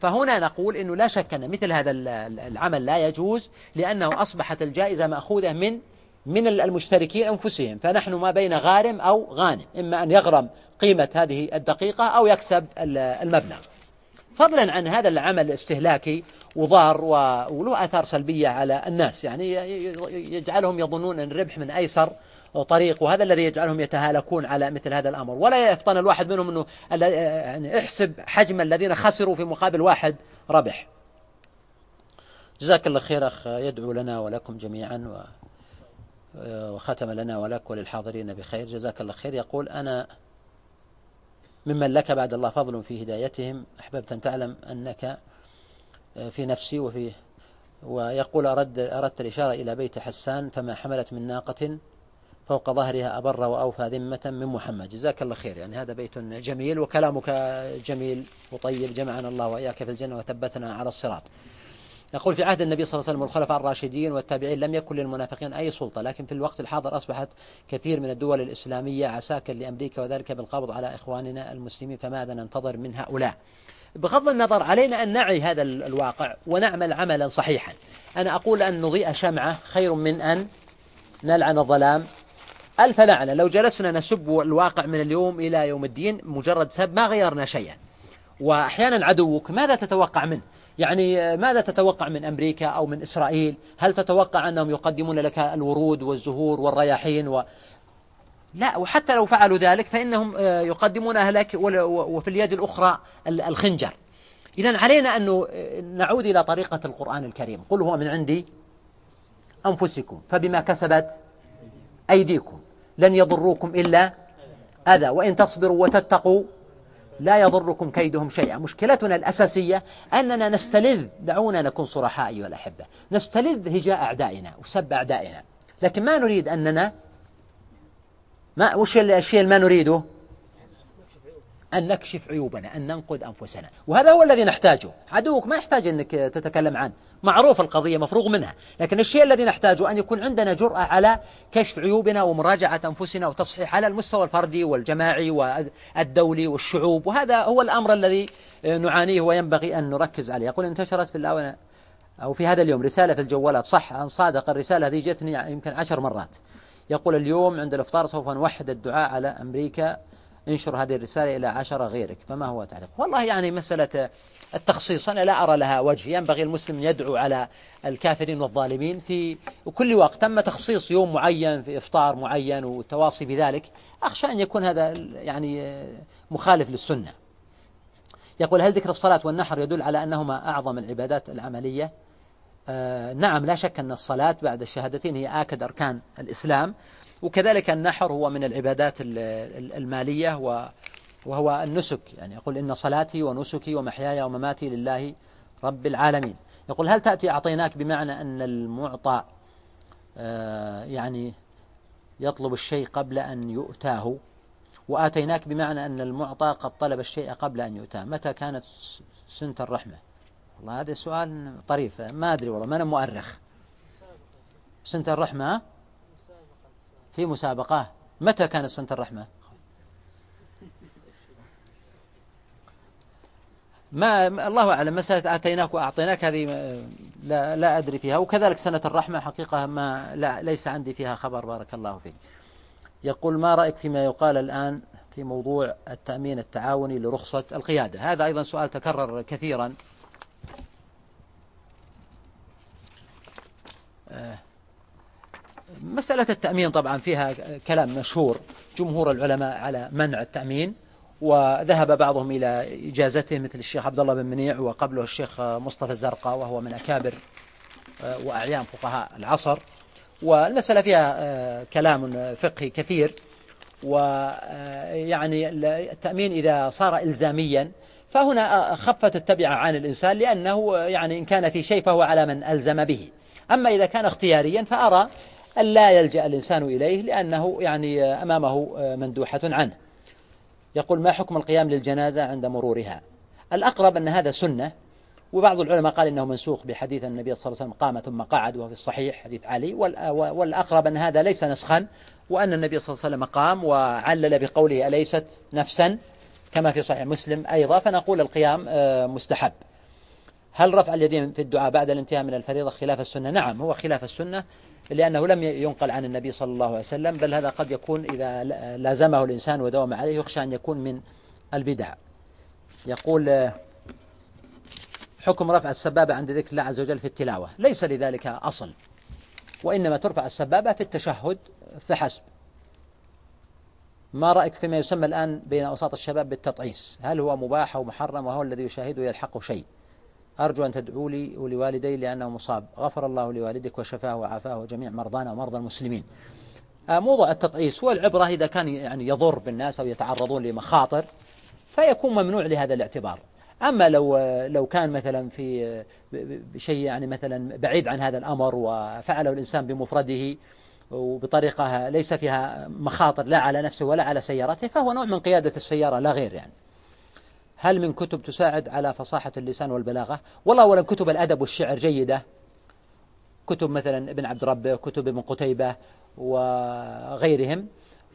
فهنا نقول أنه لا شك أن مثل هذا العمل لا يجوز لأنه أصبحت الجائزة مأخوذة من من المشتركين أنفسهم. فنحن ما بين غارم أو غانم. إما أن يغرم قيمة هذه الدقيقة أو يكسب المبلغ. فضلا عن هذا العمل الاستهلاكي وضار وله آثار سلبية على الناس. يعني يجعلهم يظنون أن الربح من أيسر طريق وهذا الذي يجعلهم يتهالكون على مثل هذا الأمر. ولا يفطن الواحد منهم أنه يعني احسب حجم الذين خسروا في مقابل واحد ربح. جزاك الله خير أخ يدعو لنا ولكم جميعا وختم لنا ولك وللحاضرين بخير. جزاك الله خير. يقول أنا ممن لك بعد الله فضل في هدايتهم. أحببت أن تعلم أنك في نفسي وفي ويقول أرد أردت الإشارة إلى بيت حسان فما حملت من ناقة فوق ظهرها أبر وأوفى ذمة من محمد. جزاك الله خير. يعني هذا بيت جميل وكلامك جميل وطيب جمعنا الله وإياك في الجنة وثبتنا على الصراط. يقول في عهد النبي صلى الله عليه وسلم والخلفاء الراشدين والتابعين لم يكن للمنافقين أي سلطة لكن في الوقت الحاضر أصبحت كثير من الدول الإسلامية عساكر لأمريكا وذلك بالقبض على إخواننا المسلمين فماذا ننتظر من هؤلاء؟ بغض النظر علينا أن نعي هذا الواقع ونعمل عملا صحيحا. أنا أقول أن نضيء شمعة خير من أن نلعن الظلام. ألف لعنة. لو جلسنا نسب الواقع من اليوم إلى يوم الدين مجرد سب ما غيرنا شيئا. وأحيانا عدوك ماذا تتوقع منه؟ يعني ماذا تتوقع من أمريكا أو من إسرائيل؟ هل تتوقع أنهم يقدمون لك الورود والزهور والرياحين و... لا وحتى لو فعلوا ذلك فإنهم آه، يقدمونها لك وفي اليد الأخرى الخنجر. إذا علينا أن نعود إلى طريقة القرآن الكريم. قل هو من عندي أنفسكم فبما كسبت أيديكم لن يضروكم إلا أذى وإن تصبروا وتتقوا لا يضركم كيدهم شيئا. مشكلتنا الأساسية أننا نستلذ دعونا نكون صرحاء أيها الأحبة. نستلذ هجاء أعدائنا وسب أعدائنا. لكن ما نريد أننا ما وش الشيء اللي ما نريده؟ أن نكشف عيوبنا أن ننقد أنفسنا. وهذا هو الذي نحتاجه. عدوك ما يحتاج أنك تتكلم عنه. معروف القضية مفروغ منها. لكن الشيء الذي نحتاجه أن يكون عندنا جرأة على كشف عيوبنا ومراجعة أنفسنا وتصحيح على المستوى الفردي والجماعي والدولي والشعوب. وهذا هو الأمر الذي نعانيه وينبغي أن نركز عليه. يقول انتشرت في الآونة أو في هذا اليوم رسالة في الجوالات. صح أن صادق الرسالة هذه جتني يمكن عشر مرات. يقول اليوم عند الإفطار سوف نوحد الدعاء على أمريكا انشر هذه الرسالة إلى عشرة غيرك فما هو تعليق؟ والله يعني مسألة التخصيص أنا لا أرى لها وجه. ينبغي المسلم يدعو على الكافرين والظالمين في كل وقت. تم تخصيص يوم معين في إفطار معين والتواصي بذلك أخشى أن يكون هذا يعني مخالف للسنة. يقول هل ذكر الصلاة والنحر يدل على أنهما أعظم العبادات العملية؟ آه نعم لا شك أن الصلاة بعد الشهادتين هي آكد أركان الإسلام. وكذلك النحر هو من العبادات المالية وهو النسك. يعني يقول إن صلاتي ونسكي ومحياي ومماتي لله رب العالمين. يقول هل تأتي أعطيناك بمعنى أن المعطى آه يعني يطلب الشيء قبل أن يؤتاه؟ وآتيناك بمعنى أن المعطى قد طلب الشيء قبل أن يؤتاه. متى كانت سنة الرحمة؟ والله هذا سؤال طريف ما أدري والله ما أنا مؤرخ. سنة الرحمة؟ في مسابقة. متى كانت سنة الرحمة؟ ما الله أعلم مسألة آتيناك وأعطيناك هذه لا, لا أدري فيها. وكذلك سنة الرحمة حقيقة ما لا ليس عندي فيها خبر بارك الله فيك. يقول ما رأيك فيما يقال الآن في موضوع التأمين التعاوني لرخصة القيادة؟ هذا أيضا سؤال تكرر كثيرا. آه، مسألة التأمين طبعا فيها كلام مشهور. جمهور العلماء على منع التأمين وذهب بعضهم إلى إجازته مثل الشيخ عبد الله بن منيع وقبله الشيخ مصطفى الزرقاء وهو من أكابر آه، وأعيان فقهاء العصر. والمسألة فيها آه، كلام فقهي كثير. ويعني التأمين إذا صار إلزاميا فهنا خفت التبعة عن الإنسان لأنه يعني إن كان في شيء فهو على من ألزم به. أما إذا كان اختياريا فأرى أن لا يلجأ الإنسان إليه لأنه يعني أمامه مندوحة عنه. يقول ما حكم القيام للجنازة عند مرورها؟ الأقرب أن هذا سنة. وبعض العلماء قال إنه منسوخ بحديث النبي صلى الله عليه وسلم قام ثم قعد وهو في الصحيح حديث علي. والأقرب أن هذا ليس نسخا. وأن النبي صلى الله عليه وسلم قام وعلل بقوله أليست نفسا؟ كما في صحيح مسلم أيضا. فنقول القيام آه، مستحب. هل رفع اليدين في الدعاء بعد الانتهاء من الفريضة خلاف السنة؟ نعم هو خلاف السنة لأنه لم ينقل عن النبي صلى الله عليه وسلم بل هذا قد يكون إذا لازمه الإنسان ودوم عليه يخشى أن يكون من البدع. يقول حكم رفع السبابة عند ذكر الله عز وجل في التلاوة. ليس لذلك أصل وإنما ترفع السبابة في التشهد فحسب ما رأيك فيما يسمى الآن بين أوساط الشباب بالتطعيس؟ هل هو مباح أو محرم وهو الذي يشاهده يلحقه شيء؟ أرجو أن تدعوا لي ولوالدي لأنه مصاب. غفر الله لوالدك وشفاه وعافاه وجميع مرضانا ومرضى المسلمين. آه، موضوع التطعيس والعبرة إذا كان يعني يضر بالناس أو يتعرضون لمخاطر فيكون ممنوع لهذا الاعتبار. أما لو لو كان مثلا في بشيء يعني مثلا بعيد عن هذا الأمر وفعله الإنسان بمفرده وبطريقة ليس فيها مخاطر لا على نفسه ولا على سيارته فهو نوع من قيادة السيارة لا غير يعني. هل من كتب تساعد على فصاحة اللسان والبلاغة؟ والله أولا كتب الأدب والشعر جيدة. كتب مثلا ابن عبد ربه كتب ابن قتيبة وغيرهم.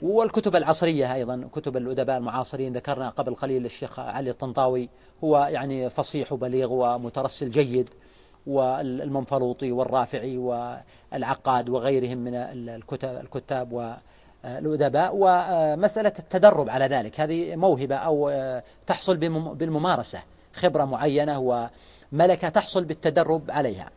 والكتب العصرية أيضا كتب الأدباء المعاصرين. ذكرنا قبل قليل الشيخ علي الطنطاوي. هو يعني فصيح وبليغ ومترسل جيد. والمنفلوطي والرافعي والعقاد وغيرهم من الكتاب, الكتاب والأدباء ومسألة التدرب على ذلك. هذه موهبة أو تحصل بالممارسة. خبرة معينة وملكة تحصل بالتدرب عليها.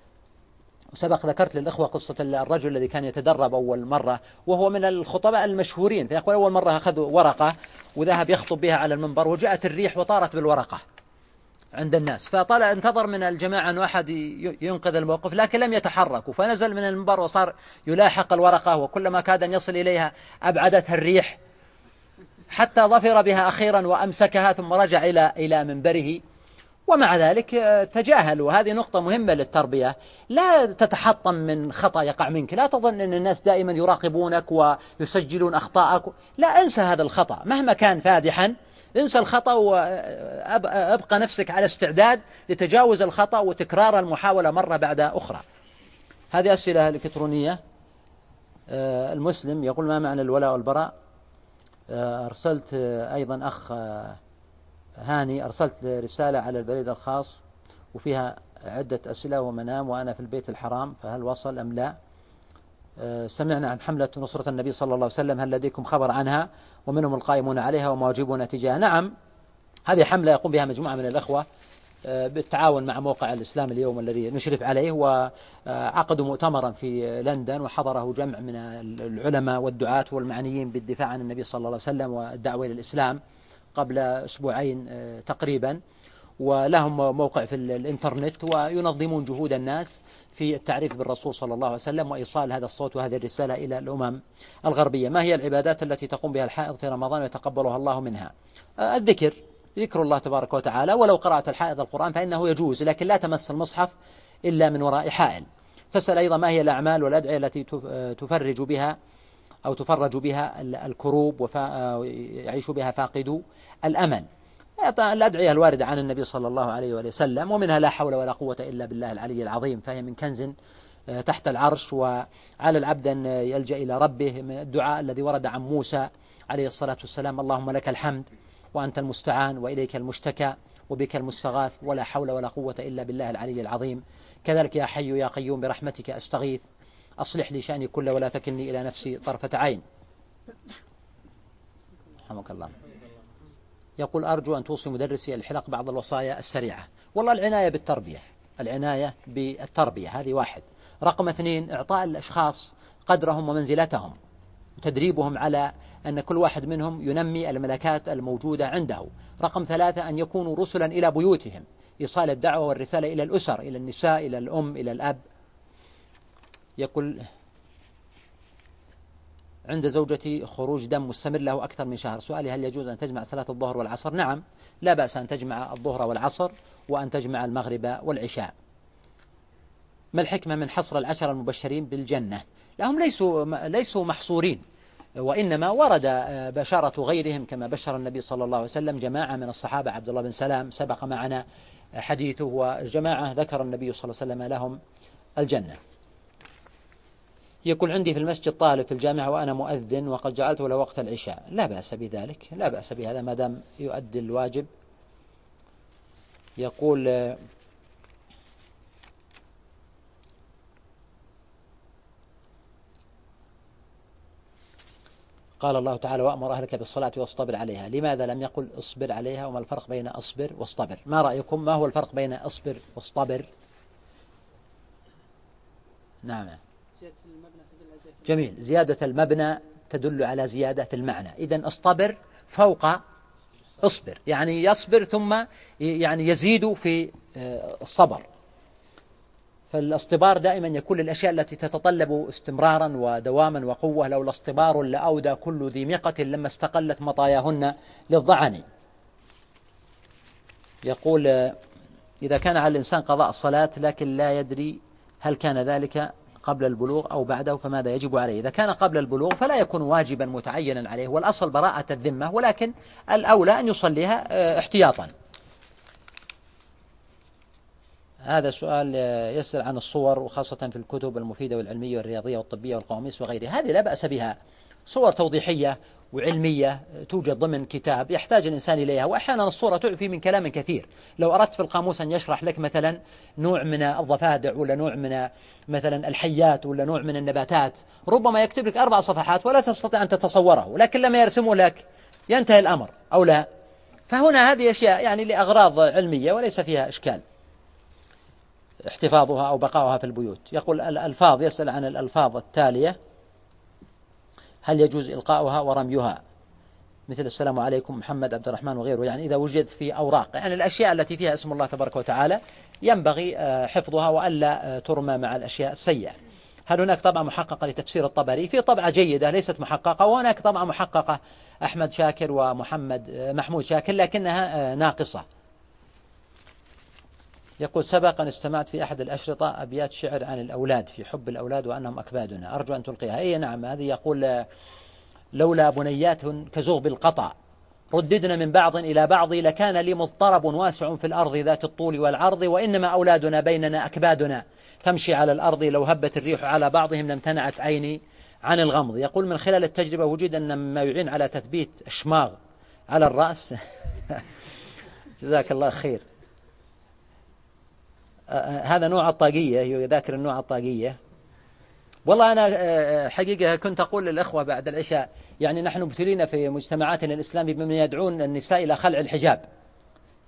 وسبق ذكرت للإخوة قصة الرجل الذي كان يتدرب أول مرة وهو من الخطباء المشهورين. فيقول أول مرة أخذ ورقة وذهب يخطب بها على المنبر وجاءت الريح وطارت بالورقة. عند الناس. فطلع انتظر من الجماعة أن أحد ينقذ الموقف لكن لم يتحركوا فنزل من المنبر وصار يلاحق الورقة وكلما كاد أن يصل إليها أبعدتها الريح حتى ظفر بها أخيرا وأمسكها ثم رجع إلى إلى منبره. ومع ذلك آه، تجاهلوا. هذه نقطة مهمة للتربية. لا تتحطم من خطأ يقع منك. لا تظن أن الناس دائما يراقبونك ويسجلون أخطاءك. لا انسى هذا الخطأ. مهما كان فادحا انسى الخطأ وابقى نفسك على استعداد لتجاوز الخطأ وتكرار المحاولة مرة بعد أخرى. هذه أسئلة إلكترونية. آه، المسلم يقول ما معنى الولاء والبراء؟ آه، أرسلت أيضا أخ هاني أرسلت رسالة على البريد الخاص وفيها عدة أسئلة ومنام وأنا في البيت الحرام فهل وصل أم لا؟ آه، سمعنا عن حملة نصرة النبي صلى الله عليه وسلم هل لديكم خبر عنها؟ ومنهم القائمون عليها وما واجبون تجاهها. نعم هذه حملة يقوم بها مجموعة من الأخوة آه، بالتعاون مع موقع الإسلام اليوم الذي نشرف عليه وعقدوا مؤتمرا في لندن وحضره جمع من العلماء والدعاة والمعنيين بالدفاع عن النبي صلى الله عليه وسلم والدعوة إلى الإسلام قبل أسبوعين آه، تقريبا. ولهم موقع في الإنترنت وينظمون جهود الناس في التعريف بالرسول صلى الله عليه وسلم وإيصال هذا الصوت وهذه الرسالة إلى الأمم الغربية. ما هي العبادات التي تقوم بها الحائض في رمضان ويتقبلها الله منها؟ آه، الذكر ذكر الله تبارك وتعالى. ولو قرأت الحائض القرآن فإنه يجوز لكن لا تمس المصحف إلا من وراء حائل. تسأل أيضا ما هي الأعمال والأدعية التي تفرج بها أو تفرج بها الكروب ويعيش بها فاقدو الأمل. الأدعية الواردة عن النبي صلى الله عليه وسلم ومنها لا حول ولا قوة إلا بالله العلي العظيم فهي من كنز آه، تحت العرش وعلى العبد أن يلجأ إلى ربه من الدعاء الذي ورد عن موسى عليه الصلاة والسلام اللهم لك الحمد وأنت المستعان وإليك المشتكى وبك المستغاث ولا حول ولا قوة إلا بالله العلي العظيم. كذلك يا حي يا قيوم برحمتك أستغيث أصلح لي شأني كله ولا تكلني إلى نفسي طرفة عين. رحمك الله. يقول أرجو أن توصي مدرسي الحلق بعض الوصايا السريعة. والله العناية بالتربية العناية بالتربية هذه واحد. رقم اثنين إعطاء الأشخاص قدرهم ومنزلتهم وتدريبهم على أن كل واحد منهم ينمي الملكات الموجودة عنده. رقم ثلاثة أن يكونوا رسلا إلى بيوتهم إيصال الدعوة والرسالة إلى الأسر إلى النساء إلى الأم إلى الأب. يقول عند زوجتي خروج دم مستمر له أكثر من شهر. سؤالي هل يجوز أن تجمع صلاة الظهر والعصر؟ نعم. لا بأس أن تجمع الظهر والعصر وأن تجمع المغرب والعشاء. ما الحكمة من حصر العشر المبشرين بالجنة؟ لهم ليسوا, ليسوا محصورين وإنما ورد بشارة غيرهم كما بشر النبي صلى الله عليه وسلم جماعة من الصحابة. عبد الله بن سلام سبق معنا حديثه وجماعة ذكر النبي صلى الله عليه وسلم لهم الجنة. يقول عندي في المسجد طالب في الجامعة وأنا مؤذن وقد جعلته له وقت العشاء. لا بأس بذلك لا بأس بهذا ما دام يؤدي الواجب. يقول قال الله تعالى وأمر أهلك بالصلاة واصطبر عليها. لماذا لم يقل اصبر عليها وما الفرق بين اصبر واصطبر؟ ما رأيكم؟ ما هو الفرق بين اصبر واصطبر؟ نعم. جميل. زيادة المبنى تدل على زيادة في المعنى. إذا اصطبر فوق اصبر. يعني يصبر ثم يعني يزيد في آه، الصبر. فالاصطبار دائما يكون للأشياء التي تتطلب استمرارا ودواما وقوة. لولا اصطبار لأودى كل ذي مقة لما استقلت مطاياهن للضعن. يقول إذا كان على الإنسان قضاء الصلاة لكن لا يدري هل كان ذلك قبل البلوغ أو بعده فماذا يجب عليه؟ إذا كان قبل البلوغ فلا يكون واجبا متعينا عليه والأصل براءة الذمة ولكن الأولى أن يصليها آه، احتياطا. هذا سؤال يسأل عن الصور وخاصة في الكتب المفيدة والعلمية والرياضية والطبية والقواميس وغيرها. هذه لا بأس بها. صور توضيحية وعلمية توجد ضمن كتاب يحتاج الإنسان إليها وأحيانا الصورة تعفي من كلام كثير. لو أردت في القاموس أن يشرح لك مثلا نوع من الضفادع ولا نوع من مثلا الحيات ولا نوع من النباتات ربما يكتب لك أربع صفحات ولا تستطيع أن تتصوره لكن لما يرسمه لك ينتهي الأمر أو لا. فهنا هذه أشياء يعني لأغراض علمية وليس فيها إشكال. احتفاظها أو بقاؤها في البيوت. يقول الألفاظ يسأل عن الألفاظ التالية. هل يجوز إلقاؤها ورميها؟ مثل السلام عليكم محمد عبد الرحمن وغيره. يعني إذا وجد في أوراق يعني الأشياء التي فيها اسم الله تبارك وتعالى ينبغي آه، حفظها وألا آه، ترمى مع الأشياء السيئة. هل هناك طبعة محققة لتفسير الطبري؟ في طبعة جيدة ليست محققة وهناك طبعة محققة أحمد شاكر ومحمد آه، محمود شاكر لكنها ناقصة. يقول سبق أن استمعت في أحد الأشرطة أبيات شعر عن الأولاد في حب الأولاد وأنهم أكبادنا. أرجو أن تلقيها. أي نعم هذه يقول لولا بنيات كزغب القطع رددنا من بعض إلى بعض لكان لي مضطرب واسع في الأرض ذات الطول والعرض وإنما أولادنا بيننا أكبادنا. تمشي على الأرض لو هبت الريح على بعضهم لامتنعت عيني عن الغمض. يقول من خلال التجربة وجد أن مما يعين على تثبيت أشماغ على الرأس. جزاك الله خير. هذا نوع الطاقية ذاكر النوع الطاقية. والله أنا آه، حقيقة كنت أقول للأخوة بعد العشاء يعني نحن مبتلين في مجتمعاتنا الإسلامية بمن يدعون النساء إلى خلع الحجاب.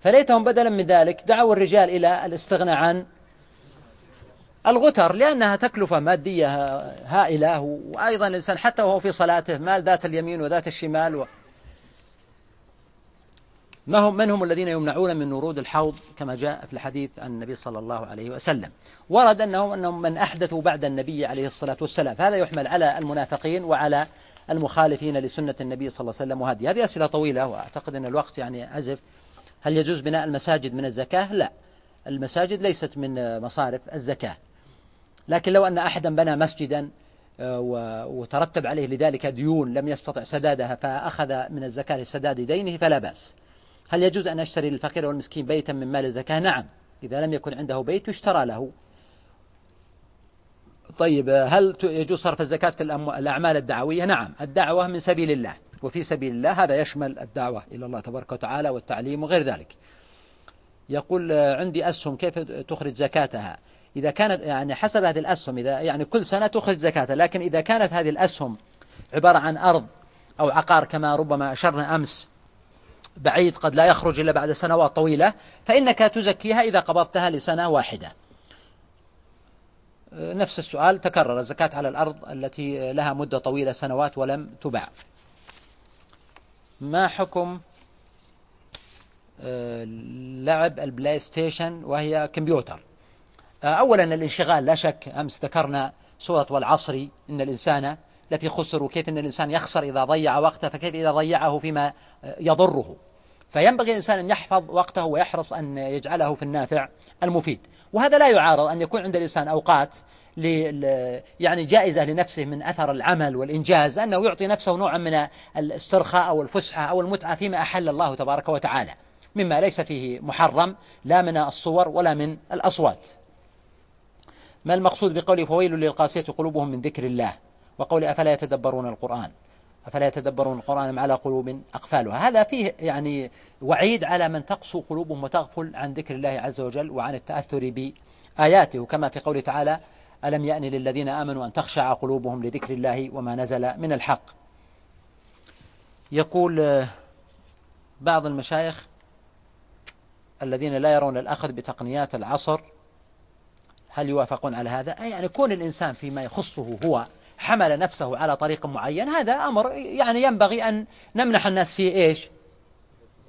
فليتهم بدلا من ذلك دعوا الرجال إلى الاستغناء عن الغتر لأنها تكلفة مادية هائلة وأيضا الإنسان حتى وهو في صلاته مال ذات اليمين وذات الشمال و ما هم من هم الذين يمنعون من ورود الحوض كما جاء في الحديث عن النبي صلى الله عليه وسلم. ورد أنهم, أنهم من أحدثوا بعد النبي عليه الصلاة والسلام. هذا يحمل على المنافقين وعلى المخالفين لسنة النبي صلى الله عليه وسلم وهذه. هذه أسئلة طويلة وأعتقد أن الوقت يعني أزف. هل يجوز بناء المساجد من الزكاة؟ لا. المساجد ليست من مصارف الزكاة. لكن لو أن أحدا بنى مسجدا آه، وترتب عليه لذلك ديون لم يستطع سدادها فأخذ من الزكاة لسداد دينه فلا بأس. هل يجوز أن أشتري للفقير والمسكين بيتا من مال الزكاة؟ نعم. إذا لم يكن عنده بيت يشترى له. طيب هل يجوز صرف الزكاة في الأعمال الدعوية؟ نعم. الدعوة من سبيل الله. وفي سبيل الله هذا يشمل الدعوة إلى الله تبارك وتعالى والتعليم وغير ذلك. يقول عندي أسهم كيف تخرج زكاتها؟ إذا كانت يعني حسب هذه الأسهم إذا يعني كل سنة تخرج زكاتها لكن إذا كانت هذه الأسهم عبارة عن أرض أو عقار كما ربما أشرنا أمس بعيد قد لا يخرج إلا بعد سنوات طويلة فإنك تزكيها إذا قبضتها لسنة واحدة. نفس السؤال تكرر الزكاة على الأرض التي لها مدة طويلة سنوات ولم تباع. ما حكم آه، لعب البلاي ستيشن وهي كمبيوتر؟ آه، أولا الانشغال لا شك أمس ذكرنا سورة والعصر إن الإنسان التي خسر وكيف أن الإنسان يخسر إذا ضيع وقته فكيف إذا ضيعه فيما يضره. فينبغي الإنسان أن يحفظ وقته ويحرص أن يجعله في النافع المفيد. وهذا لا يعارض أن يكون عند الإنسان أوقات يعني جائزة لنفسه من أثر العمل والإنجاز أنه يعطي نفسه نوعا من الاسترخاء أو الفسحة أو المتعة فيما أحل الله تبارك وتعالى مما ليس فيه محرم لا من الصور ولا من الأصوات. ما المقصود بقوله فويل للقاسية قلوبهم من ذكر الله وقول أفلا يتدبرون القرآن أفلا يتدبرون القرآن على قلوب أقفالها؟ هذا فيه يعني وعيد على من تقسو قلوبهم وتغفل عن ذكر الله عز وجل وعن التأثر بآياته. كما في قوله تعالى ألم يأن للذين آمنوا أن تخشع قلوبهم لذكر الله وما نزل من الحق؟ يقول بعض المشايخ الذين لا يرون الأخذ بتقنيات العصر هل يوافقون على هذا؟ يعني كون الإنسان فيما يخصه هو حمل نفسه على طريق معين هذا أمر يعني ينبغي أن نمنح الناس فيه إيش؟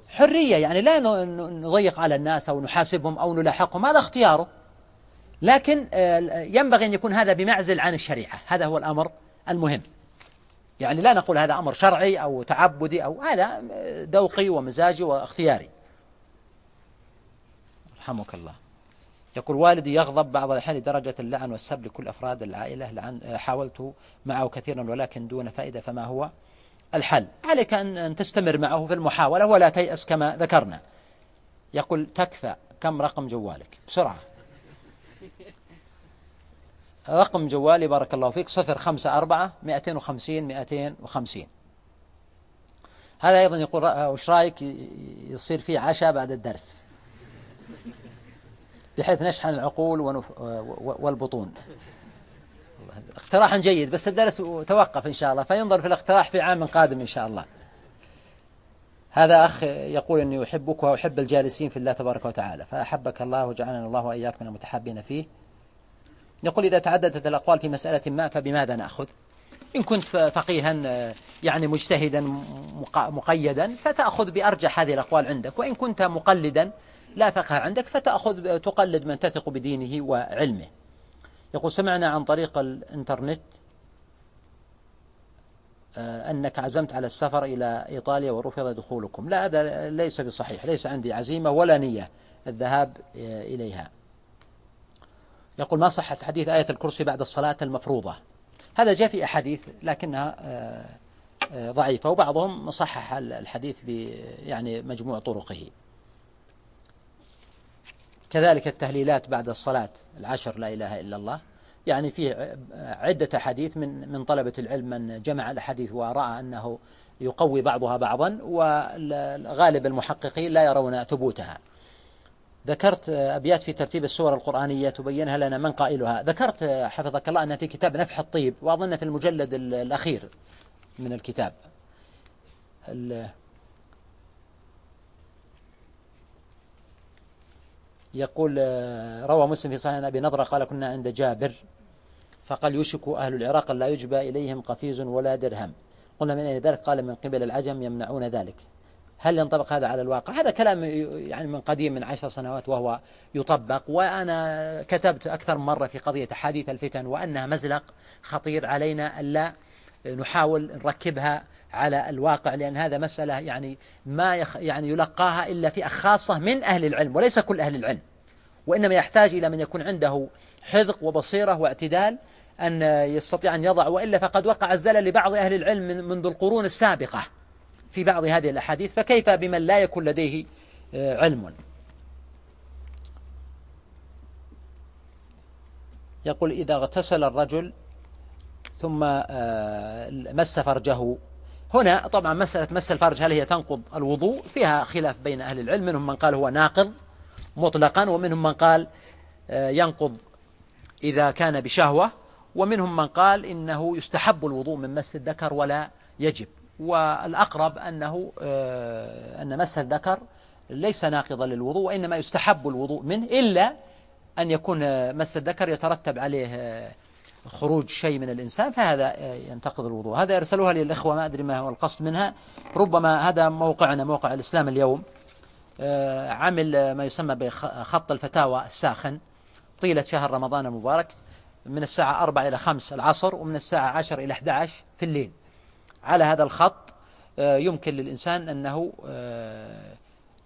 حرية يعني لا نضيق على الناس أو نحاسبهم أو نلاحقهم هذا اختياره. لكن آه، ينبغي أن يكون هذا بمعزل عن الشريعة هذا هو الأمر المهم. يعني لا نقول هذا أمر شرعي أو تعبدي أو هذا ذوقي ومزاجي واختياري. رحمك الله. يقول والدي يغضب بعض الأحيان لدرجة اللعن والسب لكل أفراد العائلة لعن حاولت معه كثيرا ولكن دون فائدة فما هو الحل؟ عليك أن تستمر معه في المحاولة ولا تيأس كما ذكرنا. يقول تكفى كم رقم جوالك؟ بسرعة. رقم جوالي بارك الله فيك صفر خمسة أربعة مئتين وخمسين مئتين وخمسين. هذا أيضا يقول وش رأيك؟ يصير فيه عشاء بعد الدرس. بحيث نشحن العقول والبطون. اقتراح جيد بس الدرس توقف إن شاء الله فينظر في الاقتراح في عام قادم إن شاء الله. هذا أخ يقول أني أحبك وأحب الجالسين في الله تبارك وتعالى فأحبك الله وجعلنا الله وإياك من المتحابين فيه. يقول إذا تعددت الأقوال في مسألة ما فبماذا نأخذ؟ إن كنت فقيها يعني مجتهدا مقيدا فتأخذ بأرجح هذه الأقوال عندك وإن كنت مقلدا لا فقه عندك فتأخذ تقلد من تثق بدينه وعلمه. يقول سمعنا عن طريق الإنترنت آه، أنك عزمت على السفر إلى إيطاليا ورفض دخولكم. لا هذا ليس بصحيح ليس عندي عزيمة ولا نية الذهاب آه، إليها. يقول ما صحة حديث آية الكرسي بعد الصلاة المفروضة؟ هذا جاء في أحاديث لكنها آه، ضعيفة وبعضهم صحح الحديث يعني مجموع طرقه. كذلك التهليلات بعد الصلاة العشر لا إله إلا الله. يعني فيه عدة حديث من من طلبة العلم من جمع الحديث ورأى أنه يقوي بعضها بعضا وغالب المحققين لا يرون ثبوتها. ذكرت أبيات في ترتيب السور القرآنية تبينها لنا من قائلها. ذكرت حفظك الله أنها في كتاب نفح الطيب وأظن في المجلد الأخير من الكتاب. يقول روى مسلم في صحيح أبي نضرة قال كنا عند جابر فقال يوشك أهل العراق لا يجبى إليهم قفيز ولا درهم. قلنا من أين ذلك؟ قال من قبل العجم يمنعون ذلك. هل ينطبق هذا على الواقع؟ هذا كلام يعني من قديم من عشر سنوات وهو يطبق. وأنا كتبت أكثر من مرة في قضية حديث الفتن وأنها مزلق خطير علينا ألا نحاول نركبها على الواقع لأن هذا مسألة يعني ما يخ يعني يلقاها إلا فئة خاصة من أهل العلم وليس كل أهل العلم. وإنما يحتاج إلى من يكون عنده حذق وبصيرة واعتدال أن يستطيع أن يضع وإلا فقد وقع الزلل لبعض أهل العلم منذ القرون السابقة في بعض هذه الأحاديث. فكيف بمن لا يكون لديه آه، علم؟ يقول إذا اغتسل الرجل ثم آه، مس فرجه هنا طبعا مسألة مس الفرج هل هي تنقض الوضوء؟ فيها خلاف بين أهل العلم منهم من قال هو ناقض مطلقا ومنهم من قال آه، ينقض إذا كان بشهوة ومنهم من قال إنه يستحب الوضوء من مس الذكر ولا يجب. والأقرب أنه آه، أن مس الذكر ليس ناقضا للوضوء وإنما يستحب الوضوء منه إلا أن يكون مس الذكر يترتب عليه آه، خروج شيء من الإنسان فهذا آه، ينتقض الوضوء. هذا يرسلوها للإخوة ما أدري ما هو القصد منها. ربما هذا موقعنا موقع الإسلام اليوم. عمل ما يسمى بخط الفتاوى الساخن. طيلة شهر رمضان المبارك. من الساعة 4 إلى 5 العصر ومن الساعة 10 إلى 11 في الليل. على هذا الخط آه، يمكن للإنسان أنه آه،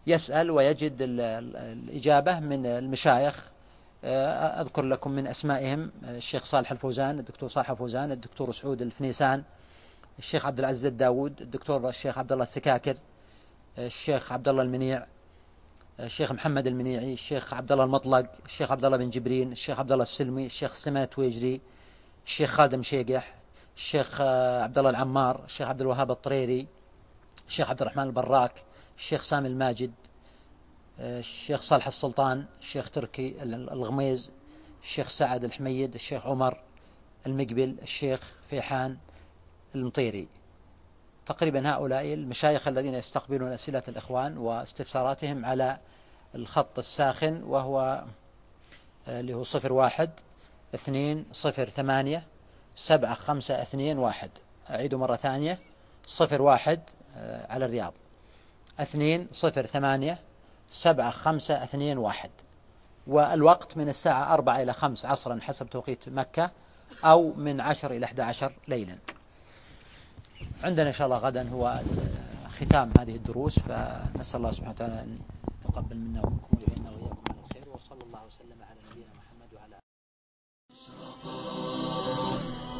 يسأل ويجد الإجابة من المشايخ آه، أذكر لكم من أسمائهم الشيخ صالح الفوزان الدكتور صالح الفوزان الدكتور سعود الفنيسان الشيخ عبد العزيز الداود الدكتور الشيخ عبد الله السكاكر الشيخ عبد الله المنيع الشيخ محمد المنيعي الشيخ عبد الله المطلق الشيخ عبد الله بن جبرين الشيخ عبد الله السلمي الشيخ سليمان التويجري الشيخ خالد مشيقح الشيخ عبد الله العمار الشيخ عبد الوهاب الطريري الشيخ عبد الرحمن البراك الشيخ سامي الماجد الشيخ صالح السلطان الشيخ تركي الغميز الشيخ سعد الحميد الشيخ عمر المقبل الشيخ فيحان المطيري. تقريبا هؤلاء المشايخ الذين يستقبلون أسئلة الإخوان واستفساراتهم على الخط الساخن وهو آه، اللي هو صفر واحد اثنين صفر ثمانية سبعة خمسة اثنين واحد. أعيد مرة ثانية. صفر واحد آه، على الرياض. اثنين صفر ثمانية سبعة خمسة اثنين واحد. والوقت من الساعة أربعة إلى خمس عصرا حسب توقيت مكة أو من عشر إلى أحد عشر ليلا. عندنا إن شاء الله غدا هو ختام هذه الدروس فنسأل الله سبحانه وتعالى أن يتقبل منا ومنكم ويعيننا وإياكم على الخير وصلى الله وسلم على نبينا محمد وعلى